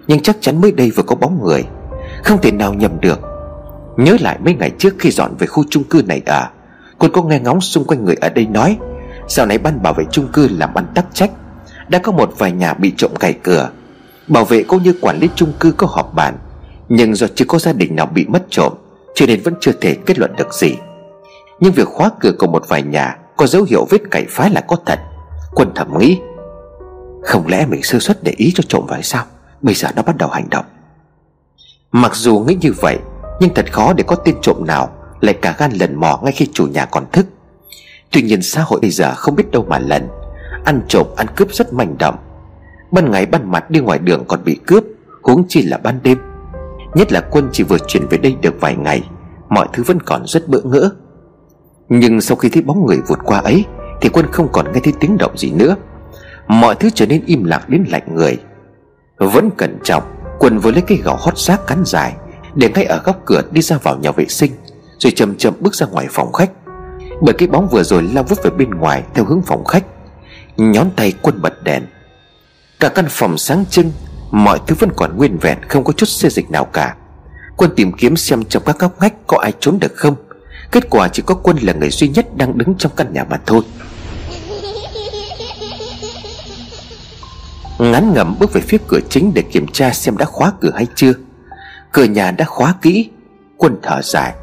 Nhưng chắc chắn mới đây vừa có bóng người. Không thể nào nhầm được. Nhớ lại mấy ngày trước khi dọn về khu chung cư này à Quân có nghe ngóng xung quanh người ở đây nói, Dạo này ban bảo vệ chung cư làm ăn tắc trách. Đã có một vài nhà bị trộm cày cửa. Bảo vệ cũng như quản lý chung cư có họp bàn, Nhưng do chưa có gia đình nào bị mất trộm. Cho nên vẫn chưa thể kết luận được gì. Nhưng việc khóa cửa của một vài nhà Có dấu hiệu vết cày phá là có thật. Quân thầm nghĩ, không lẽ mình sơ suất để ý cho trộm vậy sao? Bây giờ nó bắt đầu hành động. Mặc dù nghĩ như vậy, Nhưng thật khó để có tên trộm nào Lại cả gan lần mò ngay khi chủ nhà còn thức. Tuy nhiên xã hội bây giờ không biết đâu mà lần. Ăn trộm, ăn cướp rất manh động. Ban ngày ban mặt đi ngoài đường còn bị cướp, Huống chi là ban đêm. Nhất là quân chỉ vừa chuyển về đây được vài ngày, Mọi thứ vẫn còn rất bỡ ngỡ. Nhưng sau khi thấy bóng người vụt qua ấy, Thì quân không còn nghe thấy tiếng động gì nữa. Mọi thứ trở nên im lặng đến lạnh người. Vẫn cẩn trọng, Quân vừa lấy cái gạo hót xác cắn dài, Để ngay ở góc cửa đi ra vào nhà vệ sinh, Rồi chậm chậm bước ra ngoài phòng khách. Bởi cái bóng vừa rồi lao vút về bên ngoài Theo hướng phòng khách. Nhón tay quân bật đèn. Cả căn phòng sáng trưng Mọi thứ vẫn còn nguyên vẹn, Không có chút xê dịch nào cả. Quân tìm kiếm xem trong các góc ngách Có ai trốn được không. Kết quả chỉ có quân là người duy nhất đang đứng trong căn nhà mà thôi. Ngắn ngẩm bước về phía cửa chính để kiểm tra xem đã khóa cửa hay chưa. Cửa nhà đã khóa kỹ. Quân thở dài.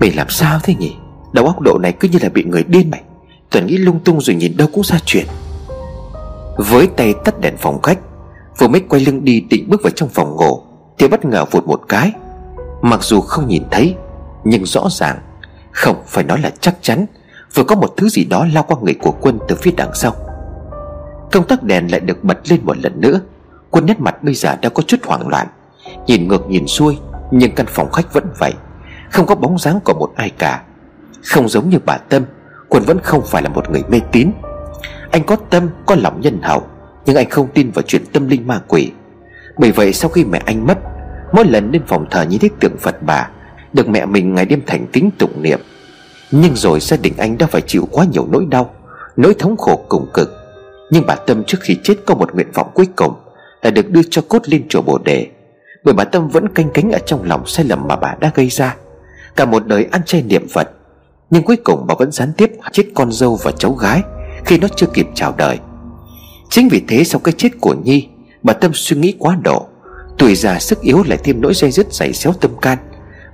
Mày làm sao thế nhỉ? Đầu óc độ này cứ như là bị người điên mày. Tuần nghĩ lung tung rồi nhìn đâu cũng ra chuyện. Với tay tắt đèn phòng khách Vừa mới quay lưng đi định bước vào trong phòng ngủ Thì bất ngờ vụt một cái. Mặc dù không nhìn thấy Nhưng rõ ràng Không phải nói là chắc chắn Vừa có một thứ gì đó lao qua người của quân từ phía đằng sau. Công tắc đèn lại được bật lên một lần nữa. Quân nét mặt bây giờ đã có chút hoảng loạn Nhìn ngược nhìn xuôi Nhưng căn phòng khách vẫn vậy Không có bóng dáng của một ai cả. Không giống như bà Tâm Quân vẫn không phải là một người mê tín. Anh có tâm, có lòng nhân hậu nhưng anh không tin vào chuyện tâm linh ma quỷ. Bởi vậy sau khi mẹ anh mất, Mỗi lần lên phòng thờ như thế tượng Phật bà, Được mẹ mình ngày đêm thành kính tụng niệm. Nhưng rồi gia đình anh đã phải chịu quá nhiều nỗi đau, Nỗi thống khổ cùng cực. Nhưng bà Tâm trước khi chết có một nguyện vọng cuối cùng Là được đưa cho cốt lên chùa Bồ Đề. Bởi bà Tâm vẫn canh cánh ở trong lòng sai lầm mà bà đã gây ra. Cả một đời ăn chay niệm Phật, Nhưng cuối cùng bà vẫn gián tiếp chết con dâu và cháu gái Khi nó chưa kịp chào đời. Chính vì thế sau cái chết của Nhi, Bà Tâm suy nghĩ quá độ. Tuổi già sức yếu lại thêm nỗi dây dứt dày xéo tâm can.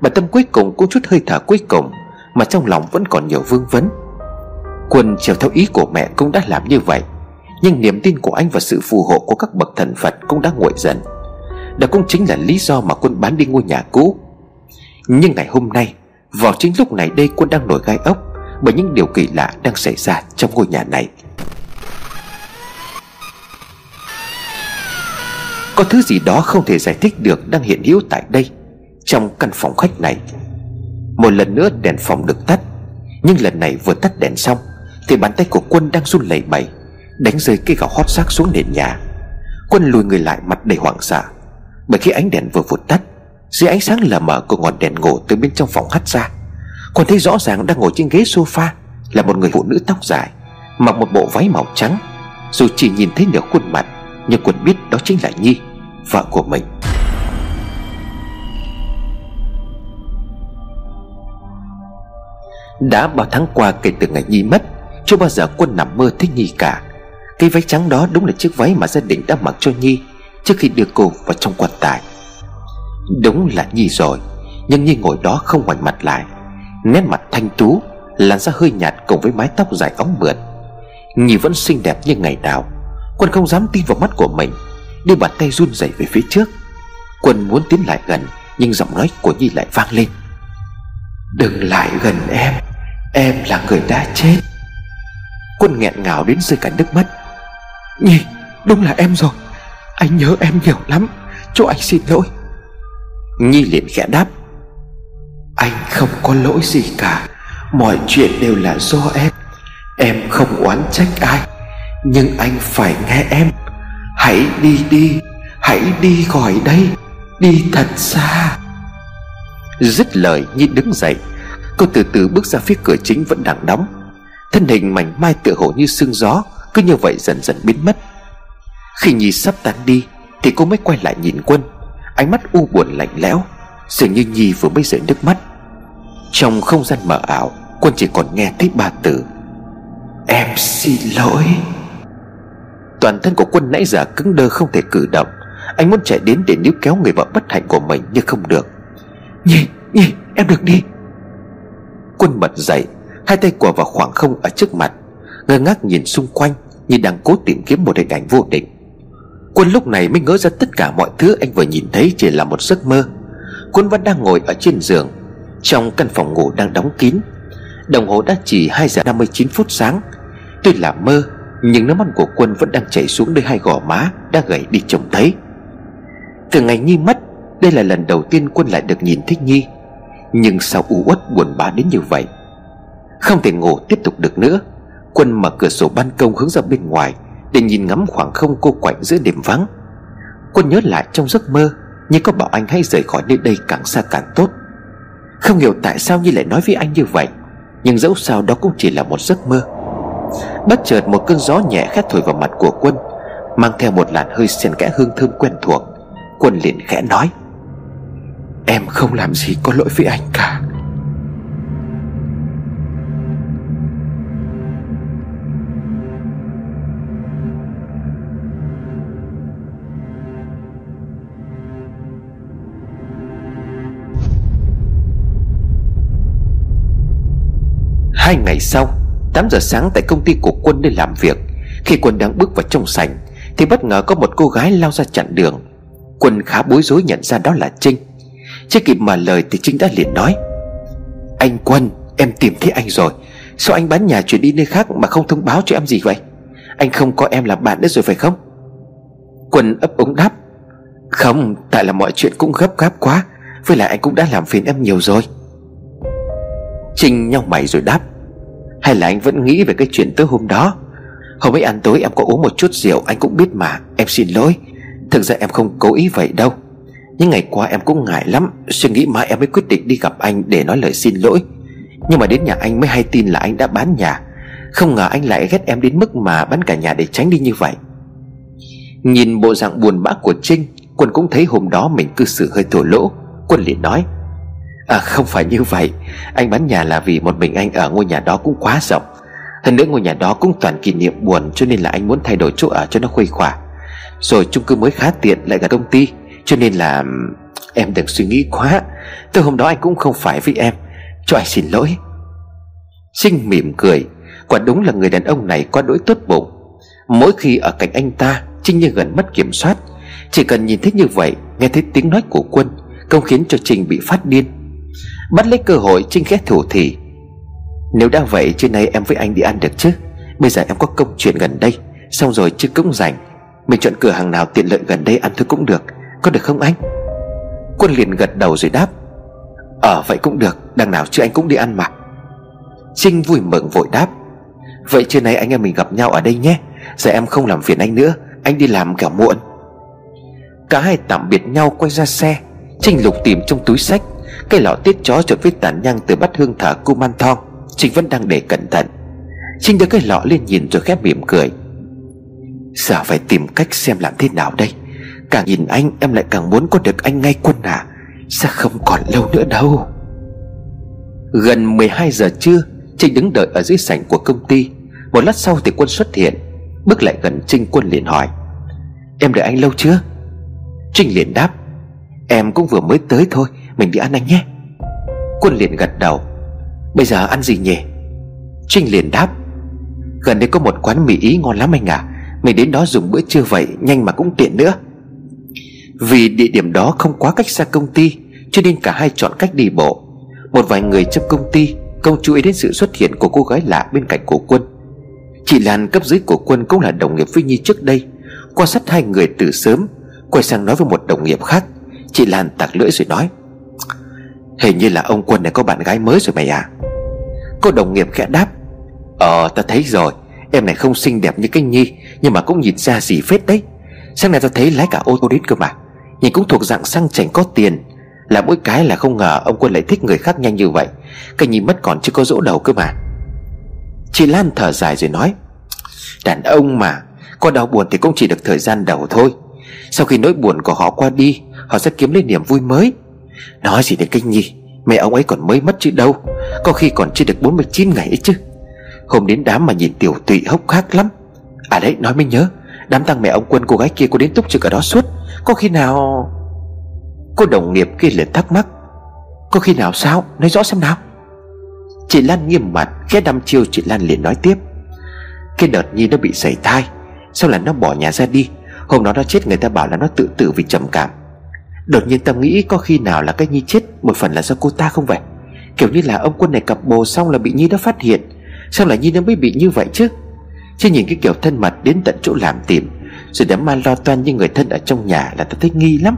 Bà Tâm cuối cùng cũng chút hơi thở cuối cùng, Mà trong lòng vẫn còn nhiều vương vấn. Quân chiều theo ý của mẹ cũng đã làm như vậy, Nhưng niềm tin của anh và sự phù hộ của các bậc thần Phật cũng đã nguội dần. Đó cũng chính là lý do mà quân bán đi ngôi nhà cũ. Nhưng ngày hôm nay, Vào chính lúc này đây quân đang nổi gai ốc Bởi những điều kỳ lạ đang xảy ra trong ngôi nhà này. Có thứ gì đó không thể giải thích được đang hiện hữu tại đây, Trong căn phòng khách này. Một lần nữa đèn phòng được tắt, Nhưng lần này vừa tắt đèn xong, Thì bàn tay của quân đang run lẩy bẩy, Đánh rơi cây gạo hót xác xuống nền nhà. Quân lùi người lại mặt đầy hoảng sợ, Bởi khi ánh đèn vừa vụt tắt, Dưới ánh sáng lờ mờ của ngọn đèn ngủ từ bên trong phòng hắt ra, Quân thấy rõ ràng đang ngồi trên ghế sofa Là một người phụ nữ tóc dài, Mặc một bộ váy màu trắng. Dù chỉ nhìn thấy nửa khuôn mặt nhưng quân biết đó chính là Nhi, Vợ của mình. Đã bao tháng qua kể từ ngày Nhi mất, Chưa bao giờ quân nằm mơ thấy Nhi cả. Cái váy trắng đó đúng là chiếc váy mà gia đình đã mặc cho Nhi Trước khi đưa cô vào trong quan tài. Đúng là Nhi rồi, Nhưng Nhi ngồi đó không ngoảnh mặt lại. Nét mặt thanh tú, Làn da hơi nhạt cùng với mái tóc dài óng mượt. Nhi vẫn xinh đẹp như ngày nào. Quân không dám tin vào mắt của mình. Đưa bàn tay run rẩy về phía trước. Quân muốn tiến lại gần, Nhưng giọng nói của Nhi lại vang lên. Đừng lại gần em. Em là người đã chết. Quân nghẹn ngào đến rơi cả nước mắt. Nhi, đúng là em rồi. Anh nhớ em nhiều lắm. Cho anh xin lỗi. Nhi liền khẽ đáp. Anh không có lỗi gì cả. Mọi chuyện đều là do em. Em không oán trách ai. Nhưng anh phải nghe em. Hãy đi đi Hãy đi khỏi đây Đi thật xa. Dứt lời Nhi đứng dậy. Cô từ từ bước ra phía cửa chính vẫn đang đóng. Thân hình mảnh mai tựa hồ như sương gió Cứ như vậy dần dần biến mất. Khi Nhi sắp tán đi Thì cô mới quay lại nhìn quân. Ánh mắt u buồn lạnh lẽo Dường như Nhi vừa mới rơi nước mắt. Trong không gian mờ ảo Quân chỉ còn nghe thấy ba từ. Em xin lỗi Toàn thân của quân nãy giờ cứng đơ không thể cử động. Anh muốn chạy đến để níu kéo người vợ bất hạnh của mình Nhưng không được. Nhi, Nhi, em được đi. Quân bật dậy Hai tay của vào khoảng không ở trước mặt Ngơ ngác nhìn xung quanh Như đang cố tìm kiếm một hình ảnh vô định Quân lúc này mới ngỡ ra tất cả mọi thứ anh vừa nhìn thấy chỉ là một giấc mơ. Quân vẫn đang ngồi ở trên giường Trong căn phòng ngủ đang đóng kín. Đồng hồ đã chỉ 2 giờ 59 phút sáng. Tuy là mơ nhưng nước mắt của Quân vẫn đang chảy xuống nơi hai gò má Đã gầy đi trông thấy. Từ ngày Nhi mất, Đây là lần đầu tiên Quân lại được nhìn thấy Nhi. Nhưng sao u uất buồn bã đến như vậy, Không thể ngủ tiếp tục được nữa. Quân mở cửa sổ ban công hướng ra bên ngoài Để nhìn ngắm khoảng không cô quạnh giữa đêm vắng. Quân nhớ lại trong giấc mơ, Như có bảo anh hãy rời khỏi nơi đây càng xa càng tốt. Không hiểu tại sao Nhi lại nói với anh như vậy, Nhưng dẫu sao đó cũng chỉ là một giấc mơ. Bất chợt một cơn gió nhẹ khét thổi vào mặt của quân, Mang theo một làn hơi xen kẽ hương thơm quen thuộc. Quân liền khẽ nói, Em không làm gì có lỗi với anh cả. Hai ngày sau 8 giờ sáng tại công ty của Quân để làm việc. Khi Quân đang bước vào trong sảnh, Thì bất ngờ có một cô gái lao ra chặn đường. Quân khá bối rối nhận ra đó là Trinh. Chưa kịp mở lời thì Trinh đã liền nói, Anh Quân, Em tìm thấy anh rồi. Sao anh bán nhà chuyển đi nơi khác mà không thông báo cho em gì vậy? Anh không có em là bạn nữa rồi phải không? Quân ấp ống đáp, Không, Tại là mọi chuyện cũng gấp gáp quá. Với lại anh cũng đã làm phiền em nhiều rồi. Trinh nhau mày rồi đáp hay là anh vẫn nghĩ về cái chuyện tối hôm đó? Hôm ấy ăn tối em có uống một chút rượu, Anh cũng biết mà, Em xin lỗi. Thực ra em không cố ý vậy đâu. Những ngày qua em cũng ngại lắm, Suy nghĩ mãi em mới quyết định đi gặp anh để nói lời xin lỗi. Nhưng mà đến nhà anh mới hay tin là anh đã bán nhà. Không ngờ anh lại ghét em đến mức mà bán cả nhà để tránh đi như vậy. Nhìn bộ dạng buồn bã của Trinh, Quân cũng thấy hôm đó mình cư xử hơi thổ lỗ. Quân liền nói À không phải như vậy. Anh bán nhà là vì một mình anh ở ngôi nhà đó cũng quá rộng. Hơn nữa ngôi nhà đó cũng toàn kỷ niệm buồn, Cho nên là anh muốn thay đổi chỗ ở cho nó khuây khỏa. Rồi chung cư mới khá tiện lại cả công ty, Cho nên là Em đừng suy nghĩ quá. Từ hôm đó anh cũng không phải với em. Cho anh xin lỗi. Sinh mỉm cười. Quả đúng là người đàn ông này quá đỗi tốt bụng. Mỗi khi ở cạnh anh ta, Trinh như gần mất kiểm soát. Chỉ cần nhìn thấy như vậy, Nghe thấy tiếng nói của quân Không khiến cho Trinh bị phát điên. Bắt lấy cơ hội Trinh khét thủ thì Nếu đã vậy, trưa nay em với anh đi ăn được chứ? Bây giờ em có công chuyện gần đây, Xong rồi chứ cũng rảnh. Mình chọn cửa hàng nào tiện lợi gần đây ăn thôi cũng được. Có được không anh? Quân liền gật đầu rồi đáp. Ờ vậy cũng được. Đằng nào chứ anh cũng đi ăn mà. Trinh vui mừng vội đáp. Vậy trưa nay anh em mình gặp nhau ở đây nhé. Giờ em không làm phiền anh nữa. Anh đi làm cả muộn. Cả hai tạm biệt nhau quay ra xe. Trinh lục tìm trong túi sách cái lọ tiết chó trộn với tàn nhang từ bát hương thở cu man thong. Trinh vẫn đang để cẩn thận. Trinh đưa cái lọ lên nhìn rồi khép mỉm cười. Giờ phải tìm cách xem làm thế nào đây. Càng nhìn anh, em lại càng muốn có được anh ngay quân à. Sẽ không còn lâu nữa đâu. Gần 12 giờ trưa, Trinh đứng đợi ở dưới sảnh của công ty. Một lát sau thì quân xuất hiện, Bước lại gần Trinh quân liền hỏi. Em đợi anh lâu chưa? Trinh liền đáp. Em cũng vừa mới tới thôi mình đi ăn anh nhé. Quân liền gật đầu. Bây giờ ăn gì nhỉ? Trinh liền đáp. Gần đây có một quán mì ý ngon lắm anh à Mình đến đó dùng bữa trưa vậy, Nhanh mà cũng tiện nữa. Vì địa điểm đó không quá cách xa công ty, Cho nên cả hai chọn cách đi bộ. Một vài người trong công ty, Không chú ý đến sự xuất hiện của cô gái lạ bên cạnh của quân. Chị Lan cấp dưới của quân cũng là đồng nghiệp với Nhi trước đây. Quan sát hai người từ sớm, Quay sang nói với một đồng nghiệp khác. Chị Lan tặc lưỡi rồi nói. Hình như là ông Quân này có bạn gái mới rồi mày à. Cô đồng nghiệp khẽ đáp Ờ ta thấy rồi, Em này không xinh đẹp như cái Nhi, Nhưng mà cũng nhìn ra gì phết đấy. Sáng nay ta thấy lái cả ô tô đến cơ mà, Nhìn cũng thuộc dạng sang chảnh có tiền. Là mỗi cái là không ngờ ông Quân lại thích người khác nhanh như vậy, Cái nhi mất còn chưa có dỗ đầu cơ mà. Chị Lan thở dài rồi nói, Đàn ông mà, Có đau buồn thì cũng chỉ được thời gian đầu thôi. Sau khi nỗi buồn của họ qua đi, Họ sẽ kiếm lấy niềm vui mới. Nói gì đến cái nhi, Mẹ ông ấy còn mới mất chứ đâu. Có khi còn chưa được 49 ngày ấy chứ. Hôm đến đám mà nhìn tiểu tụy hốc khác lắm. À đấy, nói mới nhớ, Đám tăng mẹ ông quân cô gái kia có đến túc trực ở đó suốt. Có khi nào Cô đồng nghiệp kia liền thắc mắc, Có khi nào sao? Nói rõ xem nào. Chị Lan nghiêm mặt Ghé đăm chiêu chị Lan liền nói tiếp, Cái đợt Nhi nó bị sảy thai Sau là nó bỏ nhà ra đi? Hôm đó nó chết người ta bảo là nó tự tử vì trầm cảm. Đột nhiên tâm nghĩ có khi nào là cái Nhi chết, Một phần là do cô ta không vậy? Kiểu như là ông quân này cặp bồ xong là bị Nhi nó phát hiện. Sao lại Nhi nó mới bị như vậy chứ? Chứ nhìn cái kiểu thân mật đến tận chỗ làm tìm Rồi đám ma lo toan như người thân ở trong nhà là ta thấy nghi lắm.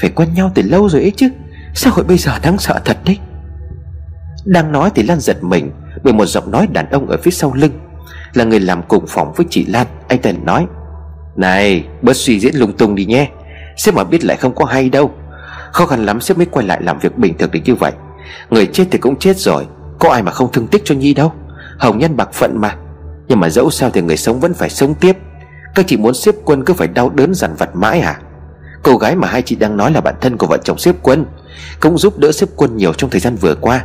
Phải quen nhau từ lâu rồi ấy chứ, Sao hội bây giờ đáng sợ thật đấy? Đang nói thì Lan giật mình, Bởi một giọng nói đàn ông ở phía sau lưng. Là người làm cùng phòng với chị Lan, Anh ta nói, Này, bớt suy diễn lung tung đi nhé. Sếp mà biết lại không có hay đâu. Khó khăn lắm sếp mới quay lại làm việc bình thường được như vậy. Người chết thì cũng chết rồi, Có ai mà không thương tiếc cho Nhi đâu. Hồng nhân bạc phận mà. Nhưng mà dẫu sao thì người sống vẫn phải sống tiếp. Các chị muốn xếp quân cứ phải đau đớn dằn vặt mãi à Cô gái mà hai chị đang nói là bạn thân của vợ chồng xếp quân, Cũng giúp đỡ xếp quân nhiều trong thời gian vừa qua.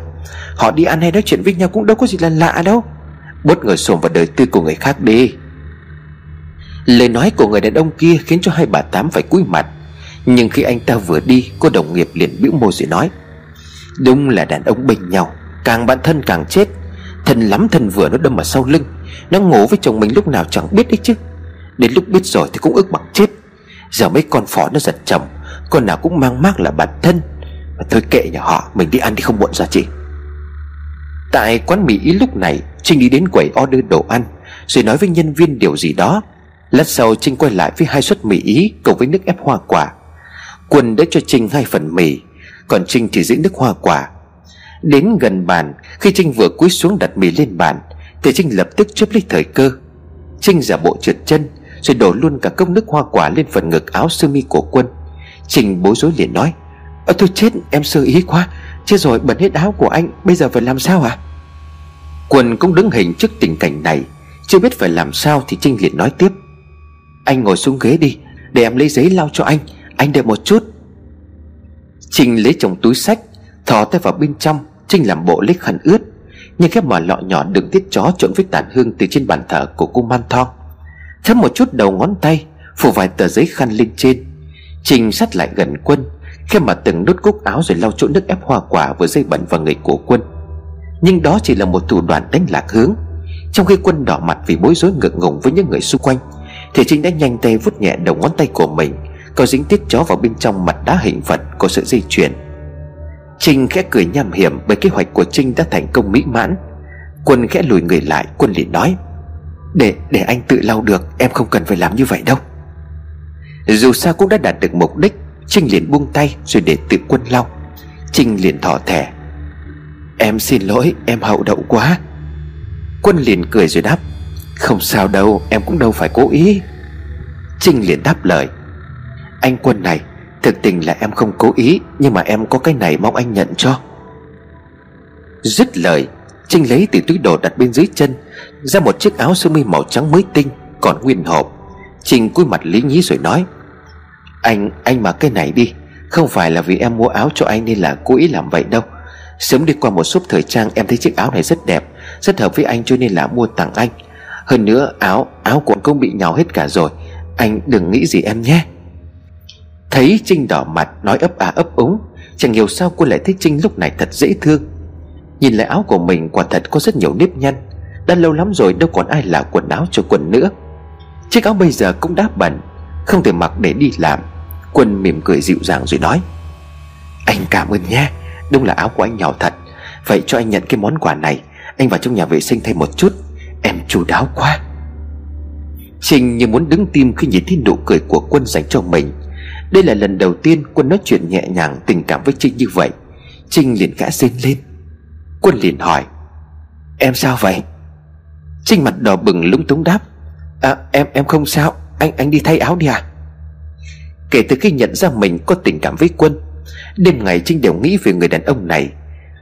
Họ đi ăn hay nói chuyện với nhau cũng đâu có gì là lạ đâu. Bớt ngồi xổm vào đời tư của người khác đi. Lời nói của người đàn ông kia khiến cho hai bà Tám phải cúi mặt. Nhưng khi anh ta vừa đi, Cô đồng nghiệp liền bĩu môi rồi nói, Đúng là đàn ông bình nhau, Càng bạn thân càng chết. Thân lắm thân vừa nó đâm vào sau lưng, Nó ngủ với chồng mình lúc nào chẳng biết đấy chứ. Đến lúc biết rồi thì cũng ức bằng chết. Giờ mấy con phỏ nó giật chồng, Con nào cũng mang mác là bản thân. Mà thôi kệ nhà họ, Mình đi ăn đi không muộn ra chị? Tại quán mì ý lúc này, Trinh đi đến quầy order đồ ăn, Rồi nói với nhân viên điều gì đó. Lát sau Trinh quay lại với hai suất mì ý Cùng với nước ép hoa quả. Quân đã cho Trinh hai phần mì, Còn Trinh thì giữ nước hoa quả. Đến gần bàn, Khi Trinh vừa cúi xuống đặt mì lên bàn, Thì Trinh lập tức chớp lấy thời cơ. Trinh giả bộ trượt chân, Rồi đổ luôn cả cốc nước hoa quả lên phần ngực áo sơ mi của quân. Trinh bối rối liền nói, Ơ tôi chết, em sơ ý quá, Chết rồi, bẩn hết áo của anh, Bây giờ phải làm sao à Quân cũng đứng hình trước tình cảnh này, Chưa biết phải làm sao thì Trinh liền nói tiếp, Anh ngồi xuống ghế đi, Để em lấy giấy lau cho anh anh đợi một chút. Trinh lấy trong túi sách, Thò tay vào bên trong, Trinh làm bộ lấy khăn ướt, Nhưng cái mỏ lọ nhỏ đựng tiết chó trộn với tàn hương Từ trên bàn thờ của cô Man Thong. Thấm một chút đầu ngón tay, Phủ vài tờ giấy khăn lên trên. Trinh sát lại gần quân, Khi mà từng nút cúc áo rồi lau chỗ nước ép hoa quả với dây bẩn vào người của quân. Nhưng đó chỉ là một thủ đoạn đánh lạc hướng. Trong khi quân đỏ mặt vì bối rối ngượng ngùng với những người xung quanh, Thì Trinh đã nhanh tay vút nhẹ đầu ngón tay của mình có dính tiết chó vào bên trong mặt đá hình vật của sự di chuyển. Trinh khẽ cười nham hiểm Bởi kế hoạch của Trinh đã thành công mỹ mãn. Quân khẽ lùi người lại, Quân liền nói, Để để anh tự lau được, Em không cần phải làm như vậy đâu. Dù sao cũng đã đạt được mục đích, Trinh liền buông tay rồi để tự quân lau. Trinh liền thỏ thẻ, Em xin lỗi, em hậu đậu quá. Quân liền cười rồi đáp, Không sao đâu, em cũng đâu phải cố ý. Trinh liền đáp lời anh Quân này Thực tình là em không cố ý Nhưng mà em có cái này mong anh nhận cho. Dứt lời Trinh lấy từ túi đồ đặt bên dưới chân Ra một chiếc áo sơ mi màu trắng mới tinh Còn nguyên hộp. Trinh cúi mặt lý nhí rồi nói Anh, anh mặc cái này đi Không phải là vì em mua áo cho anh nên là cố ý làm vậy đâu. Sớm đi qua một shop thời trang Em thấy chiếc áo này rất đẹp Rất hợp với anh cho nên là mua tặng anh. Hơn nữa áo, áo của anh cũng bị nhào hết cả rồi Anh đừng nghĩ gì em nhé. Thấy Trinh đỏ mặt, nói ấp à ấp úng. Chẳng hiểu sao cô lại thấy Trinh lúc này thật dễ thương. Nhìn lại áo của mình, quả thật có rất nhiều nếp nhăn. Đã lâu lắm rồi đâu còn ai là quần áo cho quần nữa. Chiếc áo bây giờ cũng đã bẩn, Không thể mặc để đi làm. Quân mỉm cười dịu dàng rồi nói, Anh cảm ơn nha Đúng là áo của anh nhỏ thật. Vậy cho anh nhận cái món quà này, Anh vào trong nhà vệ sinh thêm một chút. Em chu đáo quá. Trinh như muốn đứng tim khi nhìn thấy nụ cười của quân dành cho mình đây là lần đầu tiên Quân nói chuyện nhẹ nhàng tình cảm với Trinh như vậy. Trinh liền gã rên lên. Quân liền hỏi, Em sao vậy? Trinh mặt đỏ bừng lúng túng đáp À em em không sao. Anh anh đi thay áo đi à? Kể từ khi nhận ra mình có tình cảm với Quân, Đêm ngày Trinh đều nghĩ về người đàn ông này.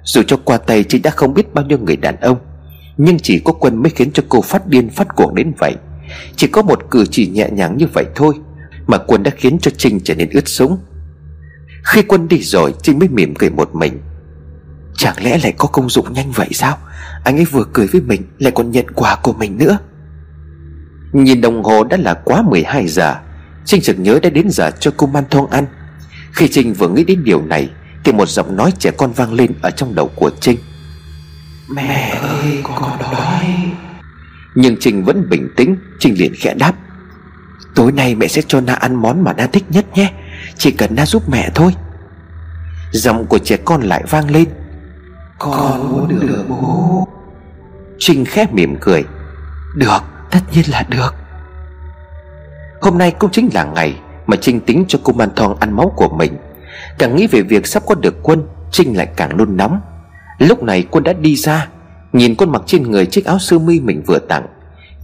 Dù cho qua tay Trinh đã không biết bao nhiêu người đàn ông, Nhưng chỉ có Quân mới khiến cho cô phát điên phát cuồng đến vậy. Chỉ có một cử chỉ nhẹ nhàng như vậy thôi mà quân đã khiến cho Trinh trở nên ướt sũng. Khi quân đi rồi Trinh mới mỉm cười một mình. Chẳng lẽ lại có công dụng nhanh vậy sao? Anh ấy vừa cười với mình Lại còn nhận quà của mình nữa. Nhìn đồng hồ đã là quá 12 giờ Trinh chợt nhớ đã đến giờ cho cô man thong ăn. Khi Trinh vừa nghĩ đến điều này Thì một giọng nói trẻ con vang lên Ở trong đầu của Trinh. Mẹ ơi con đói. Nhưng Trinh vẫn bình tĩnh Trinh liền khẽ đáp Tối nay mẹ sẽ cho Na ăn món mà Na thích nhất nhé. Chỉ cần Na giúp mẹ thôi. Giọng của trẻ con lại vang lên. Con muốn được bố. Trinh khép mỉm cười. Được tất nhiên là được. Hôm nay cũng chính là ngày Mà Trinh tính cho cô Man Thong ăn máu của mình. Càng nghĩ về việc sắp có được quân Trinh lại càng nôn nóng. Lúc này quân đã đi ra Nhìn con mặc trên người chiếc áo sơ mi mình vừa tặng.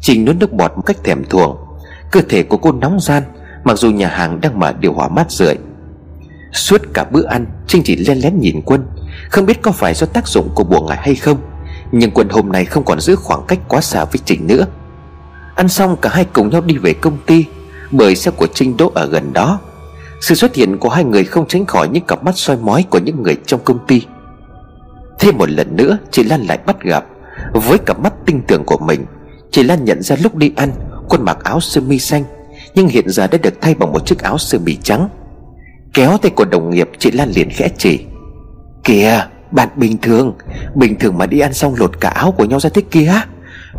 Trinh nuốt nước bọt một cách thèm thuồng Cơ thể của cô nóng gian, Mặc dù nhà hàng đang mở điều hòa mát rượi. Suốt cả bữa ăn, Trinh chỉ len lén nhìn Quân, Không biết có phải do tác dụng của bùa ngải hay không, Nhưng Quân hôm nay không còn giữ khoảng cách quá xa với Trinh nữa. Ăn xong, cả hai cùng nhau đi về công ty, Bởi xe của Trinh đỗ ở gần đó. Sự xuất hiện của hai người không tránh khỏi những cặp mắt soi mói của những người trong công ty. Thêm một lần nữa, Chị Lan lại bắt gặp, Với cặp mắt tinh tưởng của mình, Chị Lan nhận ra lúc đi ăn Quân mặc áo sơ mi xanh, Nhưng hiện giờ đã được thay bằng một chiếc áo sơ mi trắng. Kéo tay của đồng nghiệp, chị Lan liền khẽ chỉ. Kìa, Bạn bình thường. Bình thường mà đi ăn xong lột cả áo của nhau ra thế kia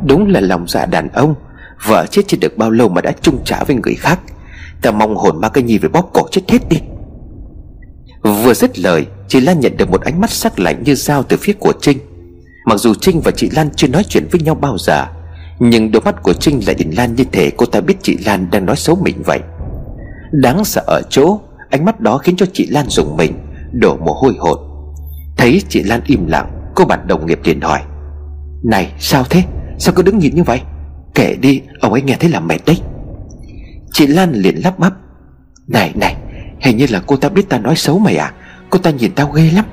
Đúng là lòng dạ đàn ông. Vợ chết chưa được bao lâu mà đã chung trả với người khác. Ta mong hồn ma cây nhi về bóp cổ chết hết đi. Vừa dứt lời, Chị Lan nhận được một ánh mắt sắc lạnh như dao từ phía của Trinh. Mặc dù Trinh và chị Lan chưa nói chuyện với nhau bao giờ nhưng đôi mắt của Trinh lại nhìn Lan như thể cô ta biết chị Lan đang nói xấu mình vậy. Đáng sợ ở chỗ, Ánh mắt đó khiến cho chị Lan dùng mình, Đổ mồ hôi hột. Thấy chị Lan im lặng, Cô bạn đồng nghiệp liền hỏi, Này, sao thế? Sao cứ đứng nhìn như vậy? Kể đi, ông ấy nghe thấy là mệt đấy. Chị Lan liền lắp bắp, Này này, Hình như là cô ta biết ta nói xấu mày à? Cô ta nhìn tao ghê lắm.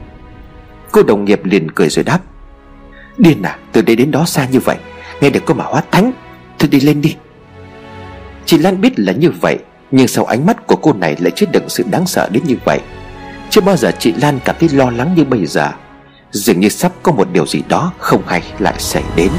Cô đồng nghiệp liền cười rồi đáp, Điên à từ đây đến đó xa như vậy Nghe được câu mà hóa thánh, Thôi đi lên đi. Chị Lan biết là như vậy, Nhưng sau ánh mắt của cô này lại chứa đựng sự đáng sợ đến như vậy. Chưa bao giờ chị Lan cảm thấy lo lắng như bây giờ. Dường như sắp có một điều gì đó không hay lại xảy đến.